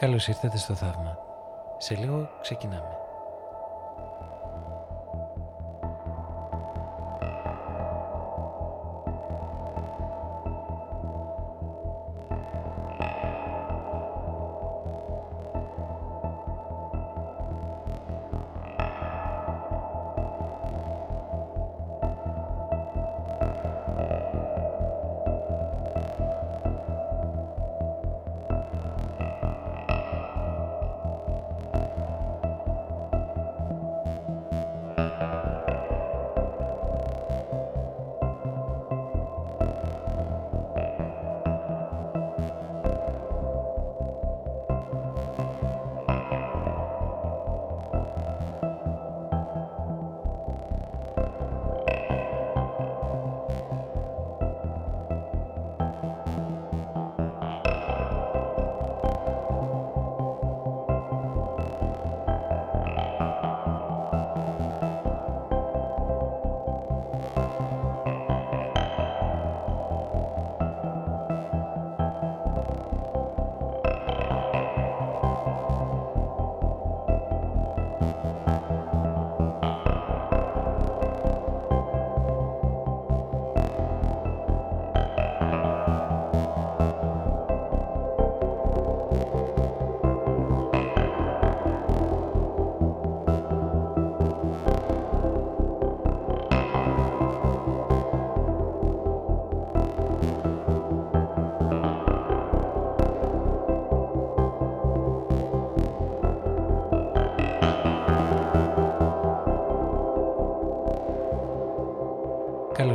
Καλώς ήρθατε στο θαύμα. Σε λίγο ξεκινάμε.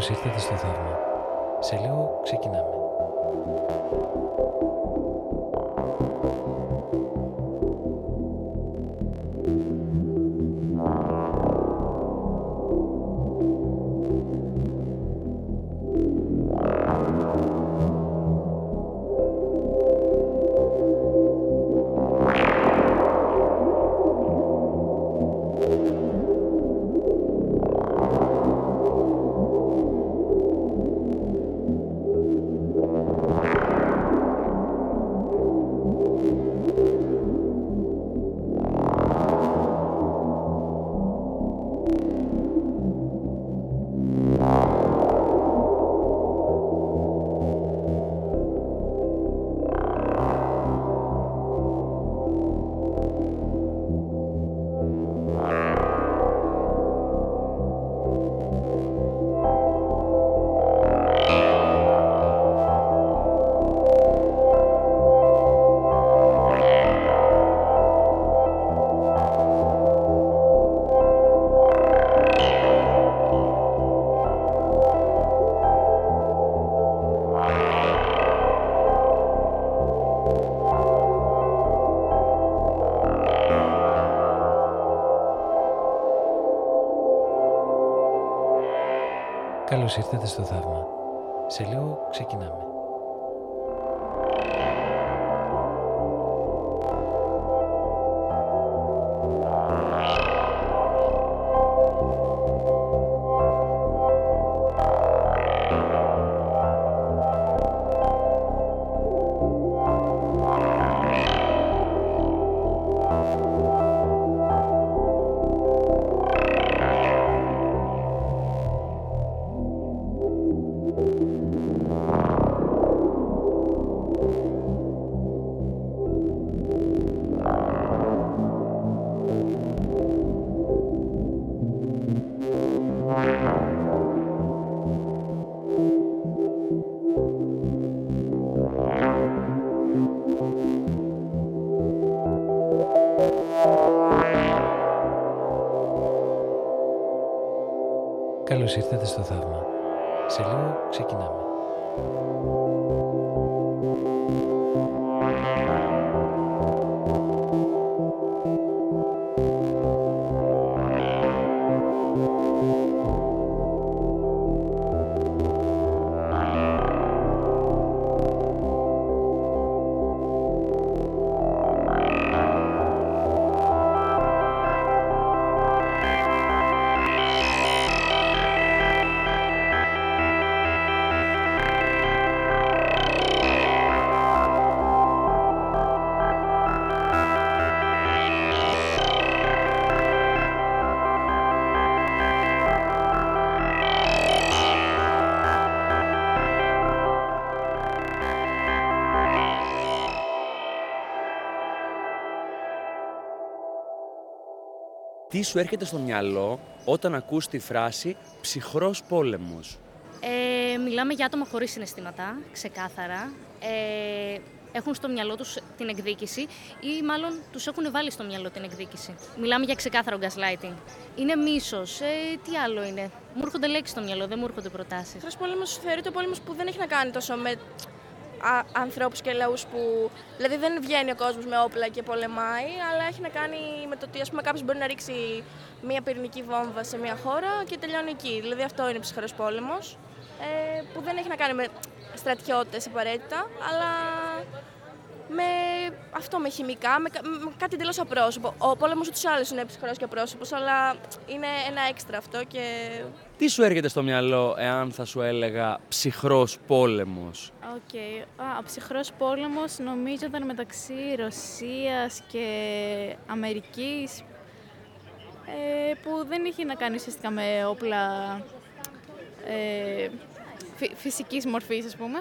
Καλώς ήρθατε στο θαύμα. Καλώς ήρθατε στο θαύμα. Σε λίγο ξεκινάμε. Καλώς ήρθατε στο θαύμα. Σε λίγο ξεκινάμε. Τι σου έρχεται στο μυαλό όταν ακούς τη φράση «ψυχρός πόλεμος». Ε, μιλάμε για άτομα χωρίς συναισθήματα, ξεκάθαρα. Ε, έχουν στο μυαλό τους την εκδίκηση ή μάλλον τους έχουν βάλει στο μυαλό την εκδίκηση. Μιλάμε για ξεκάθαρο gaslighting. Είναι μίσος. Ε, τι άλλο είναι; Μου έρχονται λέξεις στο μυαλό, δεν μου έρχονται προτάσεις. Αυτός πόλεμος θεωρείται ο πόλεμος που δεν έχει να κάνει τόσο με ανθρώπους και λαούς που... Δηλαδή δεν βγαίνει ο κόσμος με όπλα και πολεμάει, αλλά έχει να κάνει με το ότι ας πούμε, κάποιος μπορεί να ρίξει μια πυρηνική βόμβα σε μια χώρα και τελειώνει εκεί. Δηλαδή αυτό είναι ψυχρός πόλεμος, ε, που δεν έχει να κάνει με στρατιώτες απαραίτητα, αλλά με αυτό, με χημικά, με, με κάτι εντελώς απρόσωπο. Ο πόλεμος ούτως ή άλλως είναι ψυχρός και απρόσωπος, αλλά είναι ένα έξτρα αυτό και. Τι σου έρχεται στο μυαλό εάν θα σου έλεγα ψυχρός πόλεμος; Οκ. Okay. Ο ψυχρός πόλεμος νομίζω ήταν μεταξύ Ρωσίας και Αμερικής. Ε, που δεν είχε να κάνει ουσιαστικά με όπλα ε, φυσικής μορφής, ας πούμε.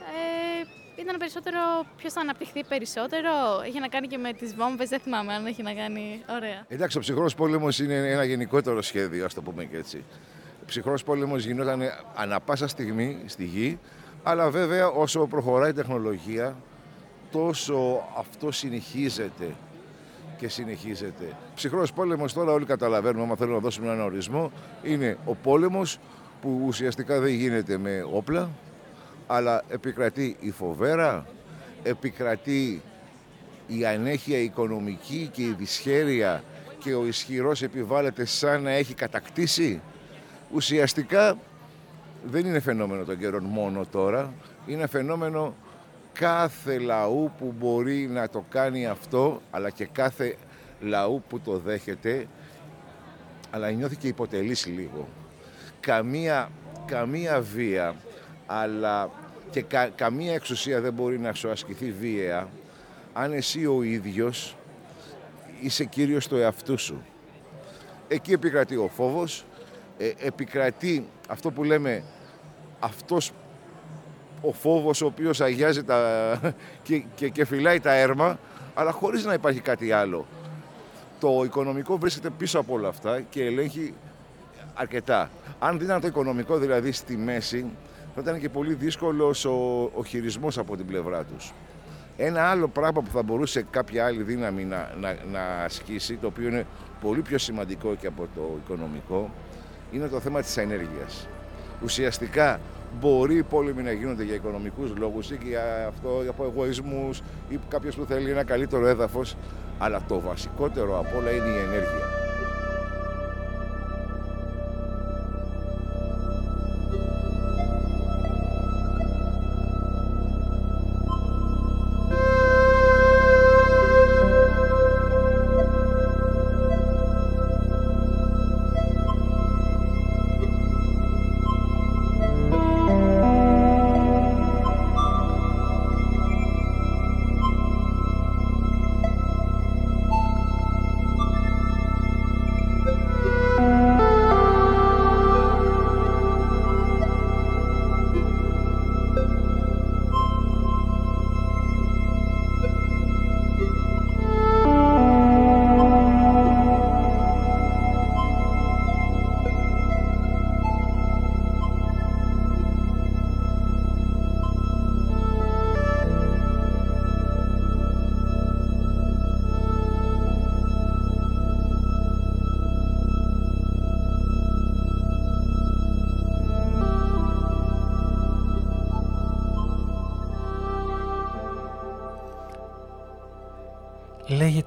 Ε, ήταν περισσότερο ποιος θα αναπτυχθεί περισσότερο. Έχει να κάνει και με τις βόμβες, δεν θυμάμαι αν έχει να κάνει. Ωραία. Εντάξει, ο ψυχρός πόλεμος είναι ένα γενικότερο σχέδιο, ας το πούμε και έτσι. Ο ψυχρός πόλεμος γινόταν ανα πάσα στιγμή στη γη, αλλά βέβαια όσο προχωράει η τεχνολογία, τόσο αυτό συνεχίζεται και συνεχίζεται. Ψυχρός πόλεμος τώρα όλοι καταλαβαίνουμε, άμα θέλουμε να δώσουμε έναν ορισμό, είναι ο πόλεμος που ουσιαστικά δεν γίνεται με όπλα, αλλά επικρατεί η φοβέρα, επικρατεί η ανέχεια οικονομική και η δυσχέρεια και ο ισχυρός επιβάλλεται σαν να έχει κατακτήσει. Ουσιαστικά δεν είναι φαινόμενο των καιρών μόνο τώρα, είναι φαινόμενο κάθε λαού που μπορεί να το κάνει αυτό, αλλά και κάθε λαού που το δέχεται, αλλά νιώθει και υποτελής λίγο. Καμία, καμία βία αλλά και καμία εξουσία δεν μπορεί να σου ασκηθεί βίαια αν εσύ ο ίδιος είσαι κύριος του εαυτού σου. Εκεί επικρατεί ο φόβος, ε, επικρατεί αυτό που λέμε αυτός ο φόβος ο οποίος αγιάζει τα, και, και, και φυλάει τα έρμα, αλλά χωρίς να υπάρχει κάτι άλλο. Το οικονομικό βρίσκεται πίσω από όλα αυτά και ελέγχει αρκετά. Αν δίναν το οικονομικό δηλαδή στη μέση, θα ήταν και πολύ δύσκολος ο, ο χειρισμός από την πλευρά τους. Ένα άλλο πράγμα που θα μπορούσε κάποια άλλη δύναμη να, να, να ασκήσει, το οποίο είναι πολύ πιο σημαντικό και από το οικονομικό, είναι το θέμα της ενέργειας. Ουσιαστικά μπορεί οι πόλεμοι να γίνονται για οικονομικούς λόγους ή για αυτό, για εγωισμούς ή κάποιος που θέλει ένα καλύτερο έδαφος, αλλά το βασικότερο από όλα είναι η ενέργεια.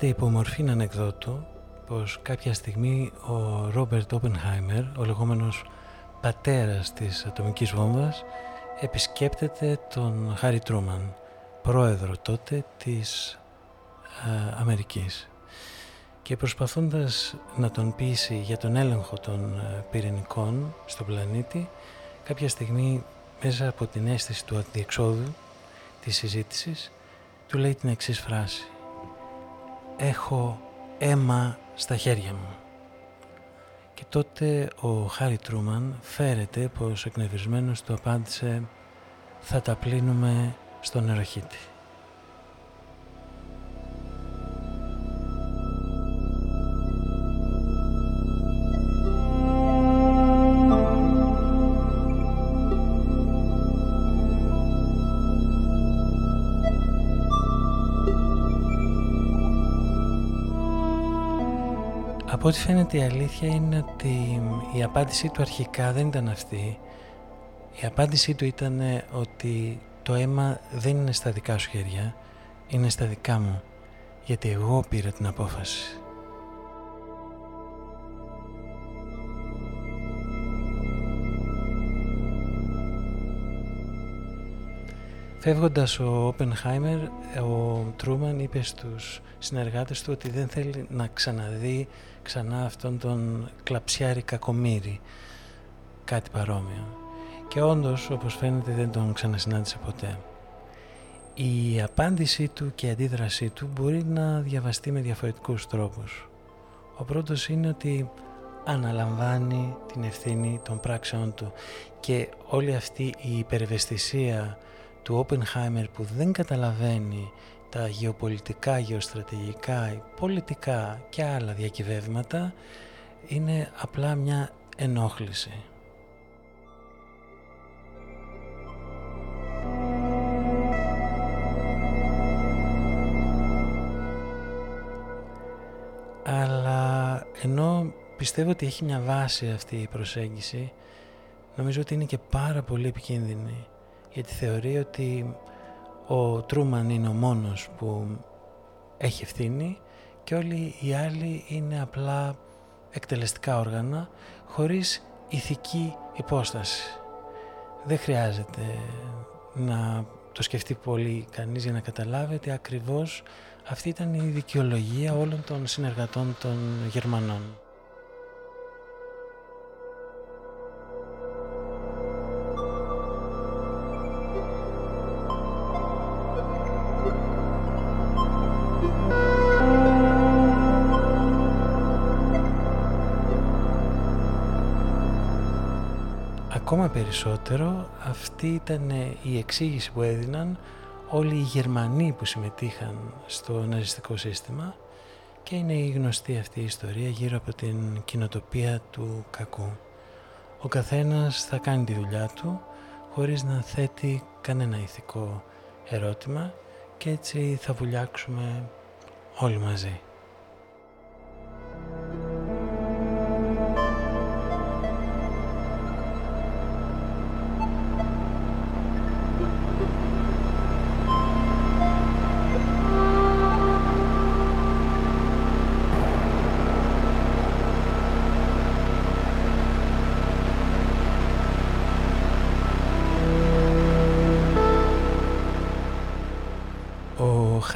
Λέγεται υπομορφήν ανεκδότου πως κάποια στιγμή ο Ρόμπερτ Όπενχάιμερ, ο λεγόμενος πατέρας της ατομικής βόμβας, επισκέπτεται τον Χάρι Τρούμαν, πρόεδρο τότε της α, Αμερικής. Και προσπαθώντας να τον πείσει για τον έλεγχο των α, πυρηνικών στον πλανήτη, κάποια στιγμή μέσα από την αίσθηση του αντιεξόδου της συζήτησης, του λέει την εξής φράση έχω αίμα στα χέρια μου. Και τότε ο Χάρι Τρούμαν φέρεται πως εκνευρισμένος του απάντησε «Θα τα πλύνουμε στο νεροχύτη». Από ό,τι φαίνεται η αλήθεια είναι ότι η απάντησή του αρχικά δεν ήταν αυτή. Η απάντησή του ήταν ότι το αίμα δεν είναι στα δικά σου χέρια, είναι στα δικά μου, γιατί εγώ πήρα την απόφαση. Φεύγοντας ο Όπενχάιμερ, ο Τρούμαν είπε στους συνεργάτες του ότι δεν θέλει να ξαναδεί ξανά αυτόν τον κλαψιάρη κακομύρι, κάτι παρόμοιο. Και όντως, όπως φαίνεται, δεν τον ξανασυνάντησε ποτέ. Η απάντησή του και η αντίδρασή του μπορεί να διαβαστεί με διαφορετικούς τρόπους. Ο πρώτος είναι ότι αναλαμβάνει την ευθύνη των πράξεών του και όλη αυτή η υπερευαισθησία του Όπενχάιμερ που δεν καταλαβαίνει τα γεωπολιτικά, γεωστρατηγικά, πολιτικά και άλλα διακυβεύματα είναι απλά μια ενόχληση. Αλλά ενώ πιστεύω ότι έχει μια βάση αυτή η προσέγγιση, νομίζω ότι είναι και πάρα πολύ επικίνδυνη γιατί θεωρεί ότι ο Τρούμαν είναι ο μόνος που έχει ευθύνη και όλοι οι άλλοι είναι απλά εκτελεστικά όργανα χωρίς ηθική υπόσταση. Δεν χρειάζεται να το σκεφτεί πολύ κανείς για να καταλάβει ότι ακριβώς αυτή ήταν η δικαιολογία όλων των συνεργατών των Γερμανών. Περισσότερο αυτή ήταν η εξήγηση που έδιναν όλοι οι Γερμανοί που συμμετείχαν στο ναζιστικό σύστημα και είναι η γνωστή αυτή η ιστορία γύρω από την κοινοτοπία του κακού. Ο καθένας θα κάνει τη δουλειά του χωρίς να θέτει κανένα ηθικό ερώτημα και έτσι θα βουλιάξουμε όλοι μαζί.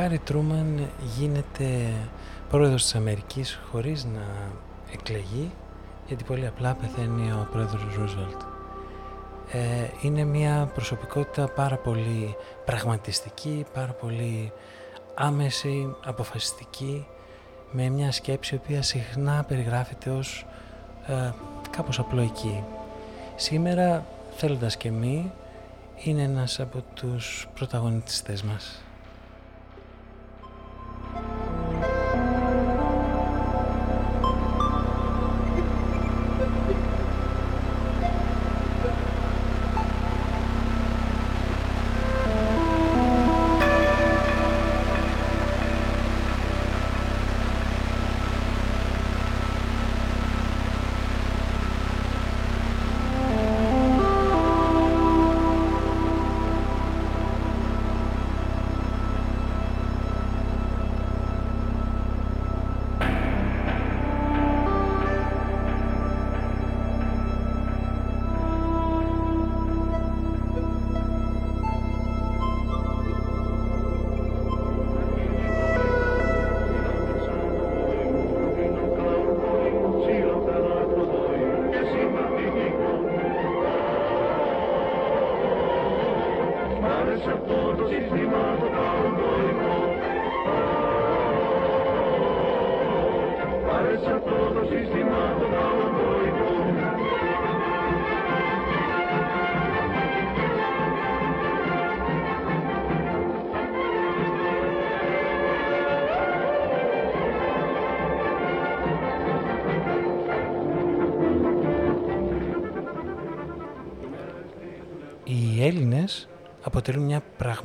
Χάρη Τρούμαν γίνεται πρόεδρος της Αμερικής χωρίς να εκλεγεί γιατί πολύ απλά πεθαίνει ο πρόεδρος Ρούσβελτ. Ε, είναι μια προσωπικότητα πάρα πολύ πραγματιστική, πάρα πολύ άμεση, αποφασιστική με μια σκέψη η οποία συχνά περιγράφεται ως ε, κάπως απλοϊκή. Σήμερα, θέλοντας και μη, είναι ένας από τους πρωταγωνιστές μας. Thank you.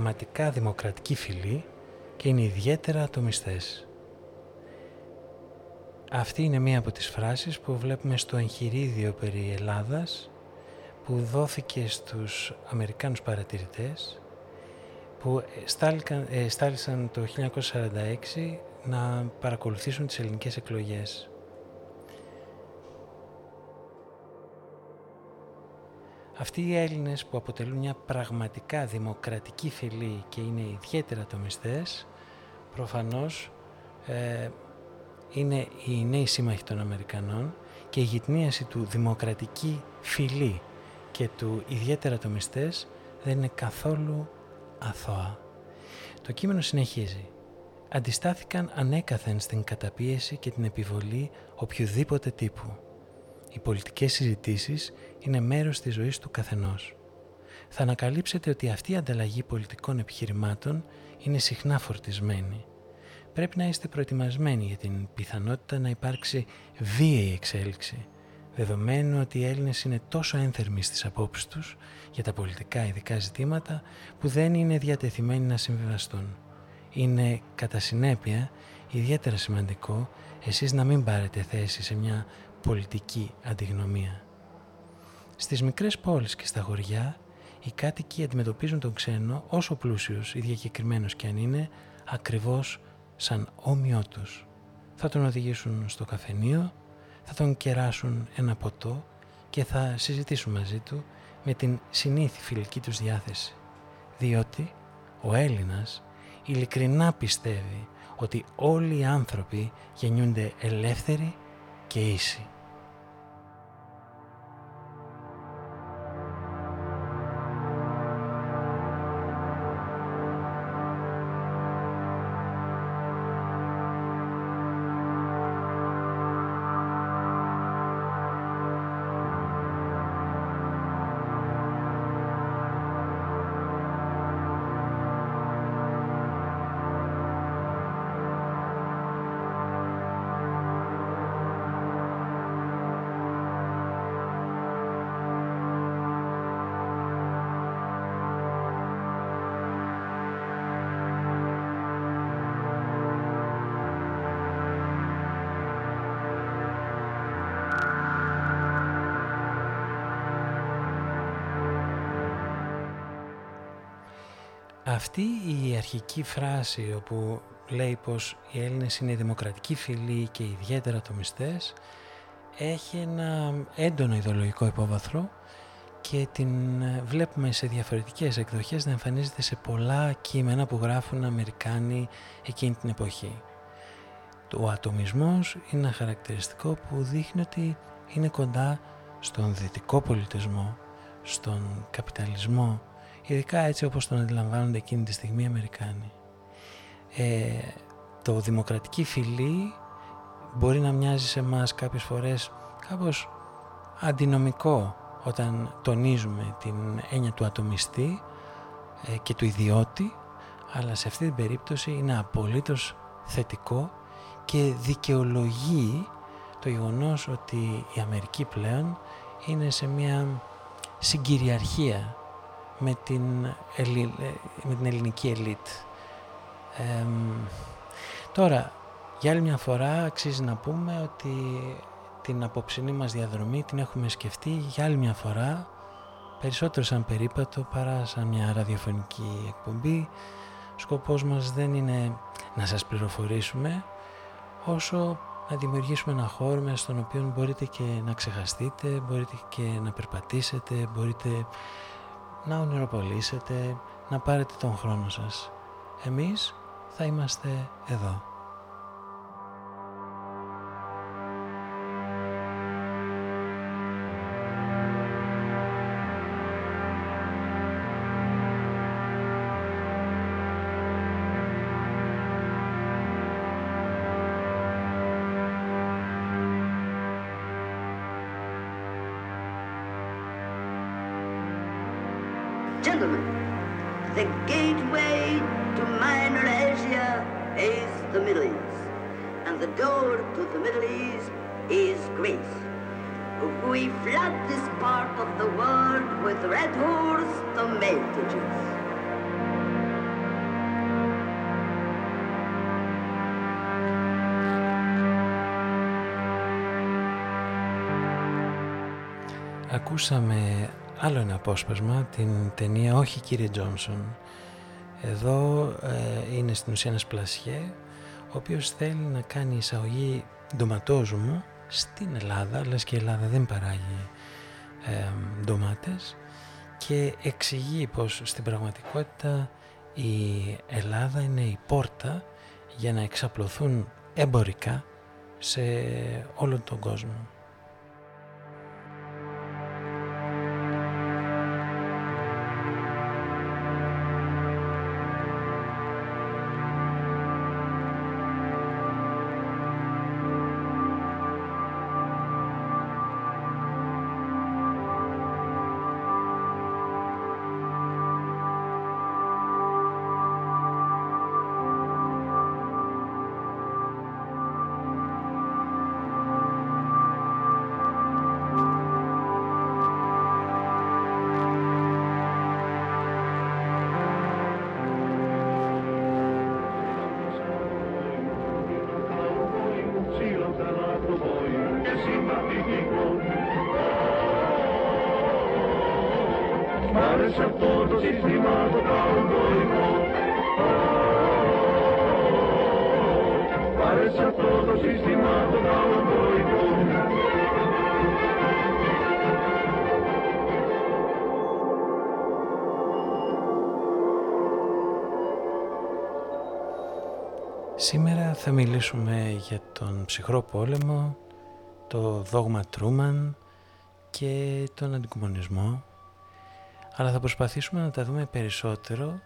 Πραγματικά δημοκρατική φυλή και είναι ιδιαίτερα ατομιστές. Αυτή είναι μία από τις φράσεις που βλέπουμε στο εγχειρίδιο περί Ελλάδας που δόθηκε στους Αμερικάνους παρατηρητές που ε, στάλησαν το 1946 να παρακολουθήσουν τις ελληνικές εκλογές. Αυτοί οι Έλληνες που αποτελούν μια πραγματικά δημοκρατική φυλή και είναι ιδιαίτερα τομιστές, προφανώς ε, είναι οι νέοι σύμμαχοι των Αμερικανών και η γυτνίαση του δημοκρατική φυλή και του ιδιαίτερα τομιστές δεν είναι καθόλου αθώα. Το κείμενο συνεχίζει. Αντιστάθηκαν ανέκαθεν στην καταπίεση και την επιβολή οποιοδήποτε τύπου. Οι πολιτικές συζητήσεις είναι μέρος της ζωής του καθενός. Θα ανακαλύψετε ότι αυτή η ανταλλαγή πολιτικών επιχειρημάτων είναι συχνά φορτισμένη. Πρέπει να είστε προετοιμασμένοι για την πιθανότητα να υπάρξει βίαιη εξέλιξη, δεδομένου ότι οι Έλληνες είναι τόσο ένθερμοι στις απόψεις τους για τα πολιτικά ειδικά ζητήματα που δεν είναι διατεθειμένοι να συμβιβαστούν. Είναι κατά συνέπεια ιδιαίτερα σημαντικό εσείς να μην πάρετε θέση σε μια πολιτική αντιγνωμία. Στις μικρές πόλεις και στα χωριά, οι κάτοικοι αντιμετωπίζουν τον ξένο όσο πλούσιος ή διακεκριμένος και αν είναι, ακριβώς σαν όμοιό τους. Θα τον οδηγήσουν στο καφενείο, θα τον κεράσουν ένα ποτό και θα συζητήσουν μαζί του με την συνήθη φιλική τους διάθεση. Διότι ο Έλληνας ειλικρινά πιστεύει ότι όλοι οι άνθρωποι γεννιούνται ελεύθεροι και ίσοι. Η αρχική φράση όπου λέει πως οι Έλληνες είναι δημοκρατική φυλή και ιδιαίτερα τομιστές έχει ένα έντονο ιδεολογικό υπόβαθρο και την βλέπουμε σε διαφορετικές εκδοχές να εμφανίζεται σε πολλά κείμενα που γράφουν Αμερικάνοι εκείνη την εποχή. Ο ατομισμός είναι ένα χαρακτηριστικό που δείχνει ότι είναι κοντά στον δυτικό πολιτισμό, στον καπιταλισμό, ειδικά έτσι όπως τον αντιλαμβάνονται εκείνη τη στιγμή οι Αμερικάνοι. Ε, το δημοκρατική φυλή μπορεί να μοιάζει σε μας κάποιες φορές κάπως αντινομικό όταν τονίζουμε την έννοια του ατομιστή ε, και του ιδιώτη αλλά σε αυτή την περίπτωση είναι απολύτως θετικό και δικαιολογεί το γεγονός ότι η Αμερική πλέον είναι σε μια συγκυριαρχία με την, με την ελληνική ελίτ. τώρα, για άλλη μια φορά αξίζει να πούμε ότι την απόψινή μας διαδρομή την έχουμε σκεφτεί για άλλη μια φορά περισσότερο σαν περίπατο παρά σαν μια ραδιοφωνική εκπομπή. Σκοπός μας δεν είναι να σας πληροφορήσουμε όσο να δημιουργήσουμε ένα χώρο μέσα στον οποίο μπορείτε και να ξεχαστείτε, μπορείτε και να περπατήσετε, μπορείτε να ονειροπολίσετε, να πάρετε τον χρόνο σας. Εμείς θα είμαστε εδώ. Ακούσαμε άλλο ένα απόσπασμα, την ταινία «Όχι κύριε Τζόνσον». Εδώ ε, είναι στην ουσία ένας πλασιέ, ο οποίος θέλει να κάνει εισαγωγή ντοματόζουμου στην Ελλάδα, λες και η Ελλάδα δεν παράγει ε, ντομάτες και εξηγεί πως στην πραγματικότητα η Ελλάδα είναι η πόρτα για να εξαπλωθούν εμπορικά σε όλο τον κόσμο. Σήμερα θα μιλήσουμε για τον ψυχρό πόλεμο, το δόγμα Τρούμαν και τον αντικομονισμό αλλά θα προσπαθήσουμε να τα δούμε περισσότερο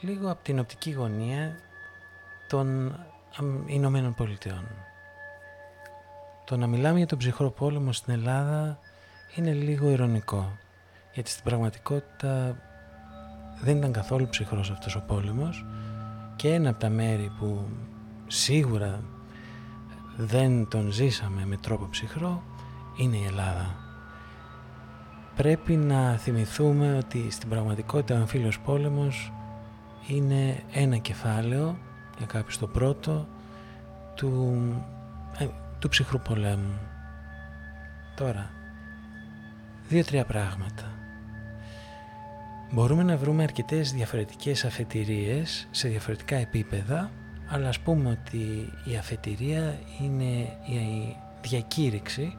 λίγο από την οπτική γωνία των Ηνωμένων Πολιτειών. Το να μιλάμε για τον ψυχρό πόλεμο στην Ελλάδα είναι λίγο ηρωνικό γιατί στην πραγματικότητα δεν ήταν καθόλου ψυχρός αυτός ο πόλεμος και ένα από τα μέρη που σίγουρα δεν τον ζήσαμε με τρόπο ψυχρό είναι η Ελλάδα. Πρέπει να θυμηθούμε ότι στην πραγματικότητα ο αμφίλιος πόλεμος είναι ένα κεφάλαιο, για κάποιους το πρώτο, του, ε, του ψυχρού πολέμου. Τώρα, δύο-τρία πράγματα. Μπορούμε να βρούμε αρκετές διαφορετικές αφετηρίες σε διαφορετικά επίπεδα, αλλά ας πούμε ότι η αφετηρία είναι η διακήρυξη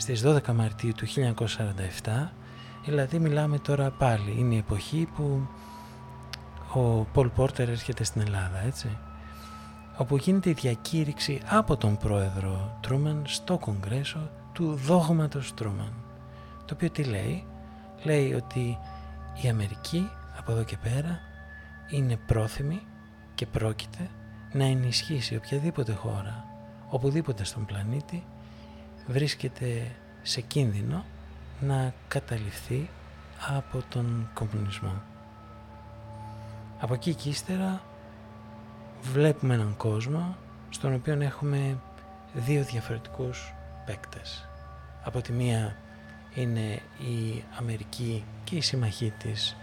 στις 12 Μαρτίου του 1947, δηλαδή μιλάμε τώρα πάλι, είναι η εποχή που ο Πολ Πόρτερ έρχεται στην Ελλάδα, έτσι, όπου γίνεται η διακήρυξη από τον πρόεδρο Τρούμαν στο Κογκρέσο του δόγματος Τρούμαν, το οποίο τι λέει, λέει ότι η Αμερική από εδώ και πέρα είναι πρόθυμη και πρόκειται να ενισχύσει οποιαδήποτε χώρα, οπουδήποτε στον πλανήτη, βρίσκεται σε κίνδυνο να καταληφθεί από τον κομμουνισμό. Από εκεί και ύστερα βλέπουμε έναν κόσμο στον οποίο έχουμε δύο διαφορετικούς παίκτες. Από τη μία είναι η Αμερική και η συμμαχή της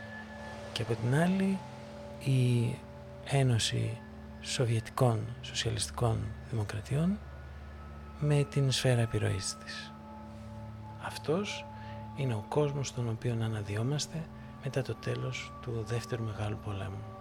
και από την άλλη η Ένωση Σοβιετικών Σοσιαλιστικών Δημοκρατιών με την σφαίρα επιρροής της. Αυτός είναι ο κόσμος στον οποίο αναδυόμαστε μετά το τέλος του Δεύτερου Μεγάλου Πολέμου.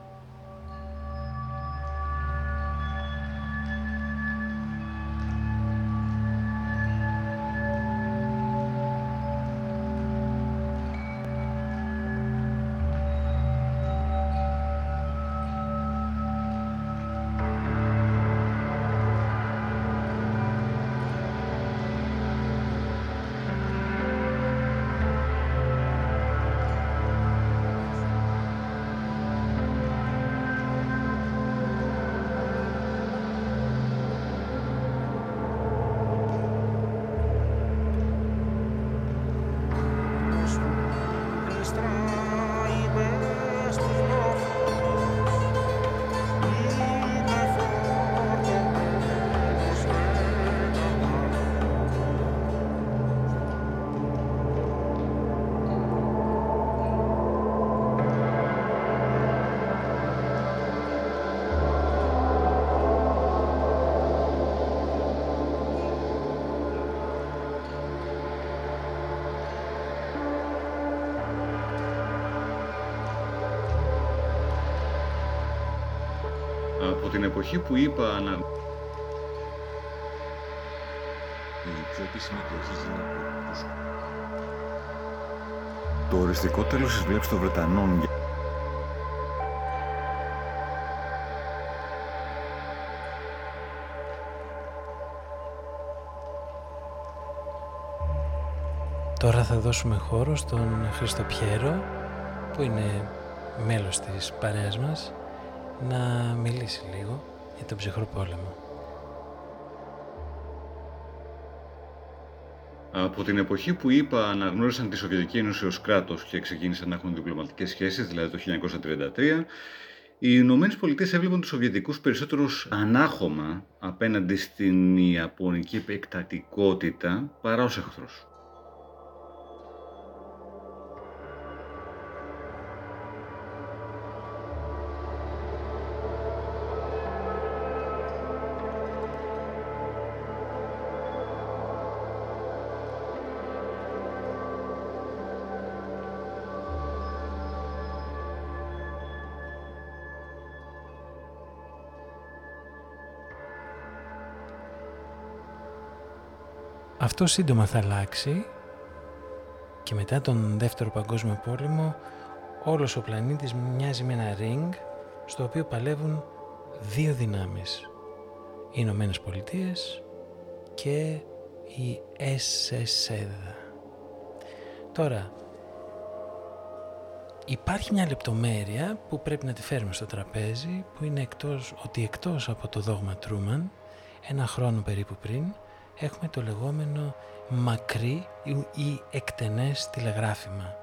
Εποχή που είπα ανα... Η πιο επίσημη εκλογή γίνεται Το οριστικό τέλος της βλέψης των Βρετανών Τώρα θα δώσουμε χώρο στον Χρήστο Πιέρο που είναι μέλος της παρέας μας να μιλήσει λίγο για τον ψυχρό πόλεμο. Από την εποχή που είπα αναγνώρισαν τη Σοβιετική Ένωση ως κράτος και ξεκίνησαν να έχουν διπλωματικές σχέσεις, δηλαδή το 1933, οι Ηνωμένες Πολιτείες έβλεπαν τους Σοβιετικούς περισσότερους ανάχωμα απέναντι στην Ιαπωνική επεκτατικότητα παρά ως εχθρού. Αυτό σύντομα θα αλλάξει και μετά τον Δεύτερο Παγκόσμιο Πόλεμο όλος ο πλανήτης μοιάζει με ένα ring στο οποίο παλεύουν δύο δυνάμεις. Οι Ηνωμένες Πολιτείες και η SSR. Τώρα, υπάρχει μια λεπτομέρεια που πρέπει να τη φέρουμε στο τραπέζι που είναι εκτός, ότι εκτός από το δόγμα Τρούμαν ένα χρόνο περίπου πριν έχουμε το λεγόμενο μακρύ ή εκτενές τηλεγράφημα.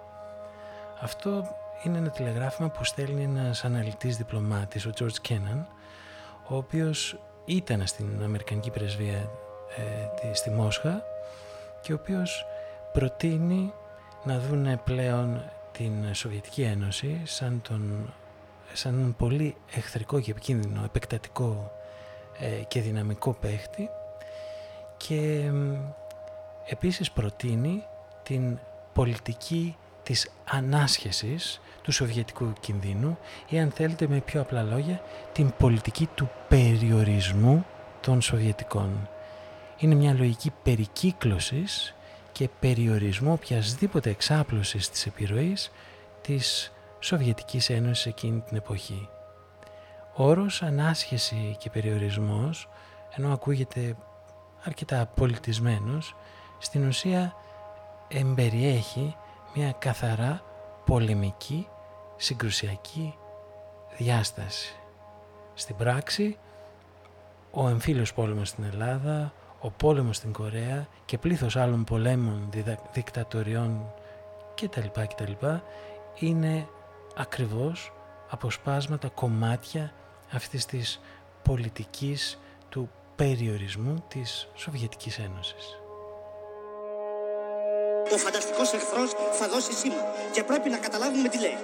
Αυτό είναι ένα τηλεγράφημα που στέλνει ένας αναλυτής διπλωμάτης, ο George Kennan, ο οποίος ήταν στην Αμερικανική Πρεσβεία ε, στη Μόσχα και ο οποίος προτείνει να δουν πλέον την Σοβιετική Ένωση σαν, τον, σαν έναν πολύ εχθρικό και επικίνδυνο, επεκτατικό ε, και δυναμικό παίχτη και επίσης προτείνει την πολιτική της ανάσχεσης του σοβιετικού κινδύνου ή αν θέλετε με πιο απλά λόγια την πολιτική του περιορισμού των Σοβιετικών. Είναι μια λογική περικύκλωσης και περιορισμού οποιασδήποτε εξάπλωσης της επιρροής της Σοβιετικής Ένωσης εκείνη την εποχή. Ο όρος ανάσχεση και περιορισμός, ενώ ακούγεται αρκετά πολιτισμένος, στην ουσία εμπεριέχει μια καθαρά πολεμική, συγκρουσιακή διάσταση. Στην πράξη, ο εμφύλιος πόλεμος στην Ελλάδα, ο πόλεμος στην Κορέα και πλήθος άλλων πολέμων, δικτατοριών κτλ. κτλ. είναι ακριβώς αποσπάσματα, κομμάτια αυτής της πολιτικής του περιορισμού της Σοβιετικής Ένωσης. Ο φανταστικός εχθρός θα δώσει σήμα και πρέπει να καταλάβουμε τι λέει.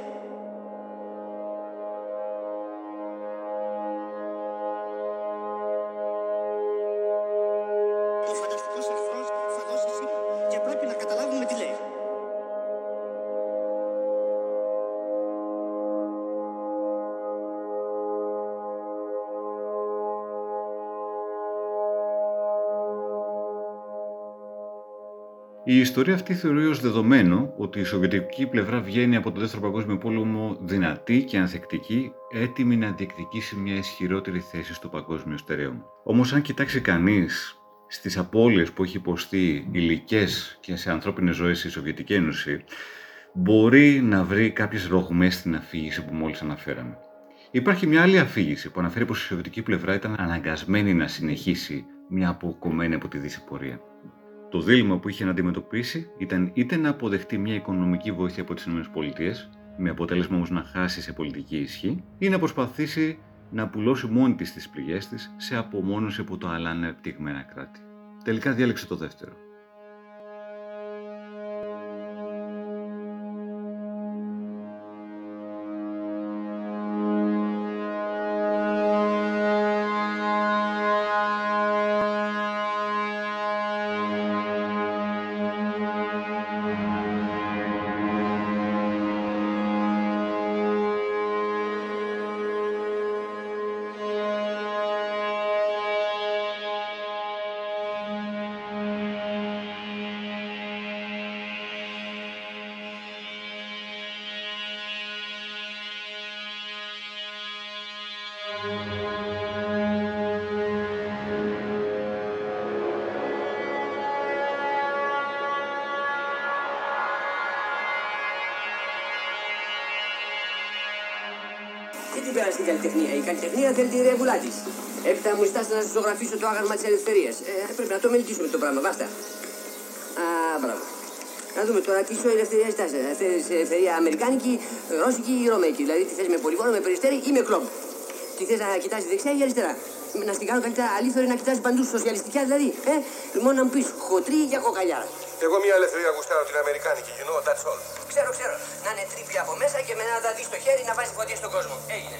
Η ιστορία αυτή θεωρεί ως δεδομένο ότι η Σοβιετική πλευρά βγαίνει από τον Δεύτερο Παγκόσμιο Πόλεμο δυνατή και ανθεκτική, έτοιμη να διεκδικήσει μια ισχυρότερη θέση στο παγκόσμιο στερέωμα. Όμως, αν κοιτάξει κανείς στις απώλειες που έχει υποστεί υλικές και σε ανθρώπινες ζωές η Σοβιετική Ένωση, μπορεί να βρει κάποιες ρογμές στην αφήγηση που μόλις αναφέραμε. Υπάρχει μια άλλη αφήγηση που αναφέρει πως η Σοβιετική πλευρά ήταν αναγκασμένη να συνεχίσει μια αποκομμένη από τη Δύση πορεία. Το δίλημα που είχε να αντιμετωπίσει ήταν είτε να αποδεχτεί μια οικονομική βοήθεια από τις ΗΠΑ, με αποτέλεσμα όμως να χάσει σε πολιτική ισχύ, ή να προσπαθήσει να πουλώσει μόνη της τις πληγές της σε απομόνωση από το άλλα ανεπτυγμένα κράτη. Τελικά διάλεξε το δεύτερο. Καλλιτεχνία. Η καλλιτεχνία θέλει τη ρεύουλά τη. Έπειτα μου ζητάς να ζωγραφίσω το άγαλμα της ελευθερίας. Ε, πρέπει να το μελετήσουμε το πράγμα. Βάστα. Α, μπράβο. Να δούμε τώρα τι σου ελευθερία ζητά. Θέλεις ελευθερία αμερικάνικη, ρώσικη ή ρωμαϊκή. Δηλαδή τι θες με πολυβόλο, με περιστέρι ή με κλόμπ. Τι θες να κοιτάζει δεξιά ή αριστερά; Να στην κάνω καλύτερα αλήθωρη να κοιτάζει παντού σοσιαλιστικά δηλαδή. Ε, μόνο να μου πεις χωτρή για κοκαλιά. Εγώ μια ελευθερία γουστάρω την Αμερικάνικη, you know, that's all. Ξέρω, ξέρω. Να είναι τρίπλη από μέσα και με ένα δαδί στο χέρι να βάζει φωτιά στον κόσμο. Έγινε.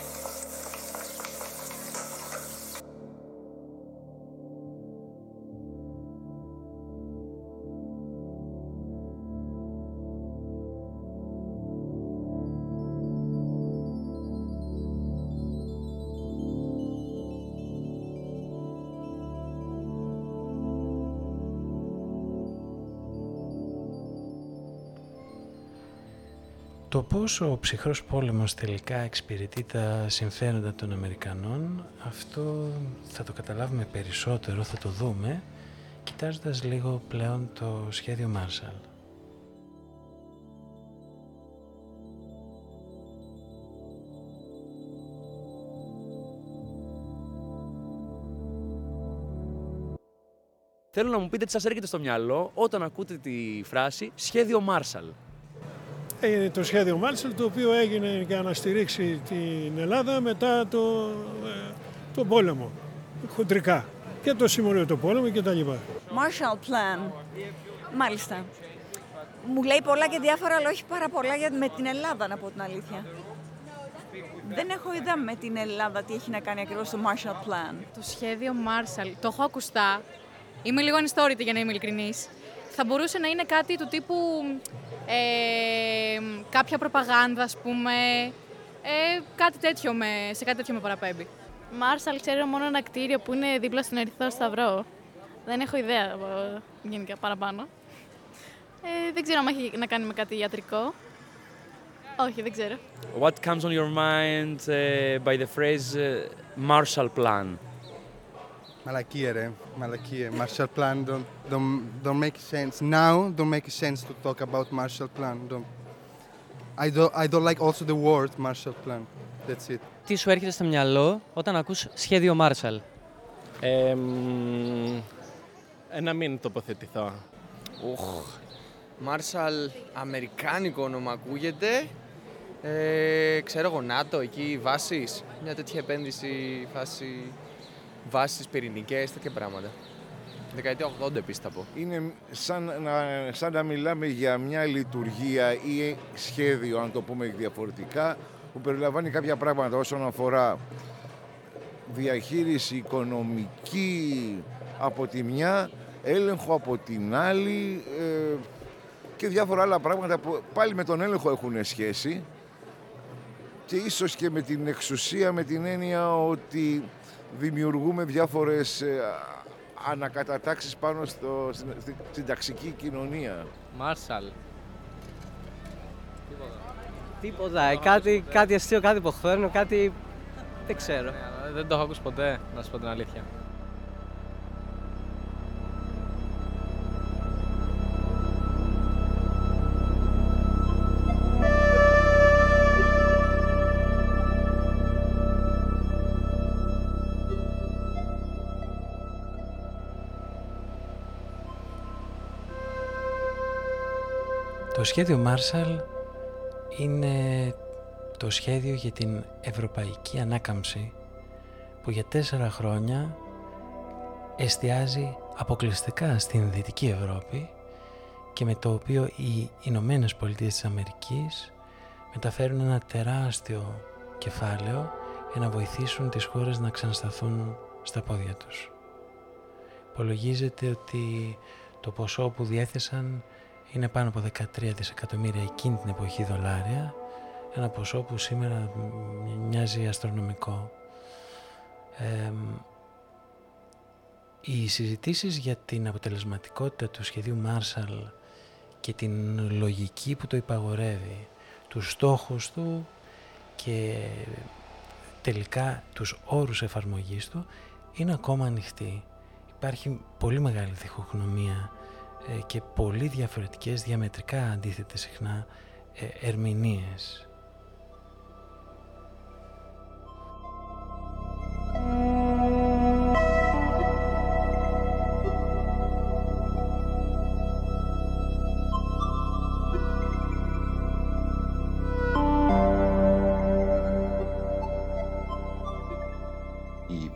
Το πόσο ο ψυχρός πόλεμος τελικά εξυπηρετεί τα συμφέροντα των Αμερικανών, αυτό θα το καταλάβουμε περισσότερο, θα το δούμε, κοιτάζοντας λίγο πλέον το σχέδιο Marshall. Θέλω να μου πείτε τι σας έρχεται στο μυαλό όταν ακούτε τη φράση «Σχέδιο Marshall». Είναι το σχέδιο Μάλσελ το οποίο έγινε για να στηρίξει την Ελλάδα μετά το, ε, το πόλεμο, χοντρικά. Και το σύμβολο του πόλεμου και τα λοιπά. Marshall Plan. Μάλιστα. Μου λέει πολλά και διάφορα, αλλά όχι πάρα πολλά για, με την Ελλάδα, να πω την αλήθεια. Δεν έχω ιδέα με την Ελλάδα τι έχει να κάνει ακριβώς το Marshall Plan. Το σχέδιο Marshall, το έχω ακουστά. Είμαι λίγο ανιστόρητη για να είμαι ειλικρινής. Θα μπορούσε να είναι κάτι του τύπου ε, κάποια προπαγάνδα, ας πούμε, ε, κάτι τέτοιο με, σε κάτι τέτοιο με παραπέμπει. Μάρσαλ ξέρω μόνο ένα κτίριο που είναι δίπλα στον Ερυθρό Σταυρό. Δεν έχω ιδέα ε, γενικά παραπάνω. Ε, δεν ξέρω αν έχει να κάνει με κάτι ιατρικό. Όχι, δεν ξέρω. What comes on your mind uh, by the phrase uh, Marshall Plan? Μαλακίε ρε, μαλακίε. Marshall Plan don't, don't, don't make sense. Now don't make sense to talk about Marshall Plan. Don't. I don't, I don't like also the word Marshall Plan. That's it. Τι σου έρχεται στο μυαλό όταν ακούς σχέδιο Marshall? Ε, να μην τοποθετηθώ. Οχ. Marshall, αμερικάνικο όνομα ακούγεται. Ε, ξέρω εγώ, ΝΑΤΟ, εκεί βάσεις. Μια τέτοια επένδυση, φάση βάσεις πυρηνικές, τέτοια πράγματα. Δεκαετία 80 επίσης θα πω. Είναι σαν να, σαν να μιλάμε για μια λειτουργία ή σχέδιο, αν το πούμε διαφορετικά, που περιλαμβάνει κάποια πράγματα όσον αφορά διαχείριση οικονομική από τη μια, έλεγχο από την άλλη ε, και διάφορα άλλα πράγματα που πάλι με τον έλεγχο έχουν σχέση και ίσως και με την εξουσία με την έννοια ότι δημιουργούμε διάφορες ε, ανακατατάξεις πάνω στο, στην, στην ταξική κοινωνία. Μάρσαλ. Τίποτα. Ε, κάτι, κάτι αστείο, κάτι υποχθόρνο, κάτι... Δεν ξέρω. Ναι, δεν το έχω ακούσει ποτέ, να σου πω την αλήθεια. Το σχέδιο Marshall είναι το σχέδιο για την ευρωπαϊκή ανάκαμψη που για τέσσερα χρόνια εστιάζει αποκλειστικά στην Δυτική Ευρώπη και με το οποίο οι Ηνωμένες Πολιτείες της Αμερικής μεταφέρουν ένα τεράστιο κεφάλαιο για να βοηθήσουν τις χώρες να ξανασταθούν στα πόδια τους. Υπολογίζεται ότι το ποσό που διέθεσαν είναι πάνω από 13 δισεκατομμύρια εκείνη την εποχή δολάρια, ένα ποσό που σήμερα μοιάζει αστρονομικό. Ε, οι συζητήσεις για την αποτελεσματικότητα του σχεδίου Marshall και την λογική που το υπαγορεύει, τους στόχους του και τελικά τους όρους εφαρμογής του είναι ακόμα ανοιχτή. Υπάρχει πολύ μεγάλη διχογνωμία ε, και πολύ διαφορετικές διαμετρικά αντίθετες συχνά ε, ερμηνείες.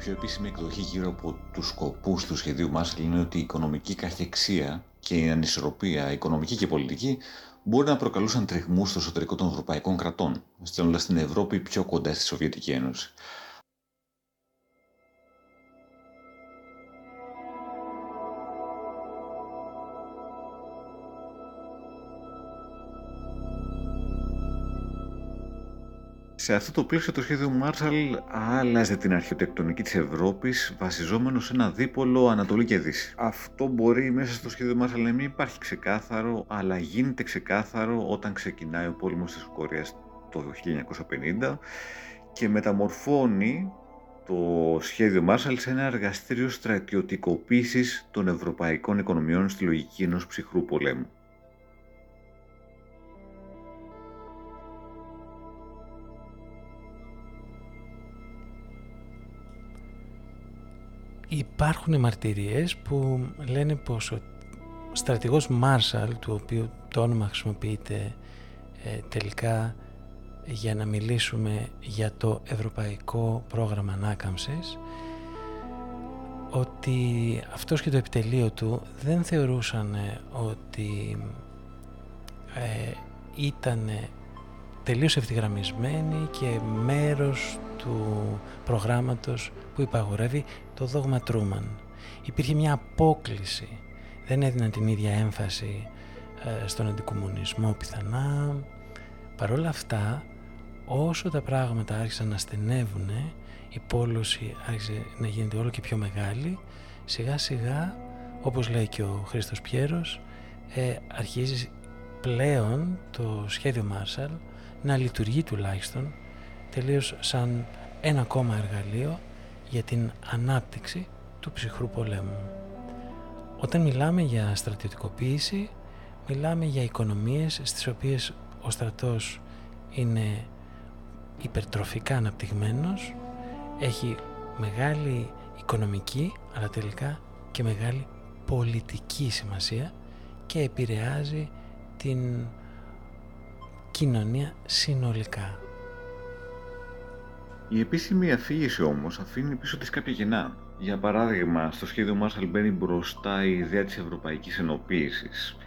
Πιο επίσημη εκδοχή γύρω από τους σκοπούς του σχεδίου Μάρσαλ είναι ότι η οικονομική καχεξία και η ανισορροπία οικονομική και πολιτική μπορεί να προκαλούσαν τριγμούς στο εσωτερικό των ευρωπαϊκών κρατών, στέλνοντας την Ευρώπη πιο κοντά στη Σοβιετική Ένωση. Σε αυτό το πλαίσιο το σχέδιο Marshall άλλαζε την αρχιτεκτονική της Ευρώπης βασιζόμενο σε ένα δίπολο Ανατολή και Δύση. Αυτό μπορεί μέσα στο σχέδιο Marshall να μην υπάρχει ξεκάθαρο, αλλά γίνεται ξεκάθαρο όταν ξεκινάει ο πόλεμος της Κορέας το 1950 και μεταμορφώνει το σχέδιο Marshall σε ένα εργαστήριο στρατιωτικοποίησης των ευρωπαϊκών οικονομιών στη λογική ενός ψυχρού πολέμου. Υπάρχουν μαρτυρίες που λένε πως ο στρατηγός Μάρσαλ, του οποίου το όνομα χρησιμοποιείται ε, τελικά για να μιλήσουμε για το Ευρωπαϊκό Πρόγραμμα Ανάκαμψης, ότι αυτός και το επιτελείο του δεν θεωρούσαν ότι ε, ήταν τελείως ευθυγραμμισμένοι και μέρος του προγράμματος που υπαγορεύει το δόγμα Τρούμαν. Υπήρχε μια απόκληση, δεν έδιναν την ίδια έμφαση ε, στον αντικομουνισμό πιθανά. Παρ' όλα αυτά, όσο τα πράγματα άρχισαν να στενεύουν, η πόλωση άρχισε να γίνεται όλο και πιο μεγάλη, σιγά σιγά, όπως λέει και ο Χρήστος Πιέρος, ε, αρχίζει πλέον το σχέδιο Μάρσαλ να λειτουργεί τουλάχιστον τελείως σαν ένα ακόμα εργαλείο για την ανάπτυξη του ψυχρού πολέμου. Όταν μιλάμε για στρατιωτικοποίηση, μιλάμε για οικονομίες στις οποίες ο στρατός είναι υπερτροφικά αναπτυγμένος, έχει μεγάλη οικονομική αλλά τελικά και μεγάλη πολιτική σημασία και επηρεάζει την κοινωνία συνολικά. Η επίσημη αφήγηση όμως αφήνει πίσω της κάποια γεννά. Για παράδειγμα, στο σχέδιο Marshall μπαίνει μπροστά η ιδέα της ευρωπαϊκής ενοποίησης.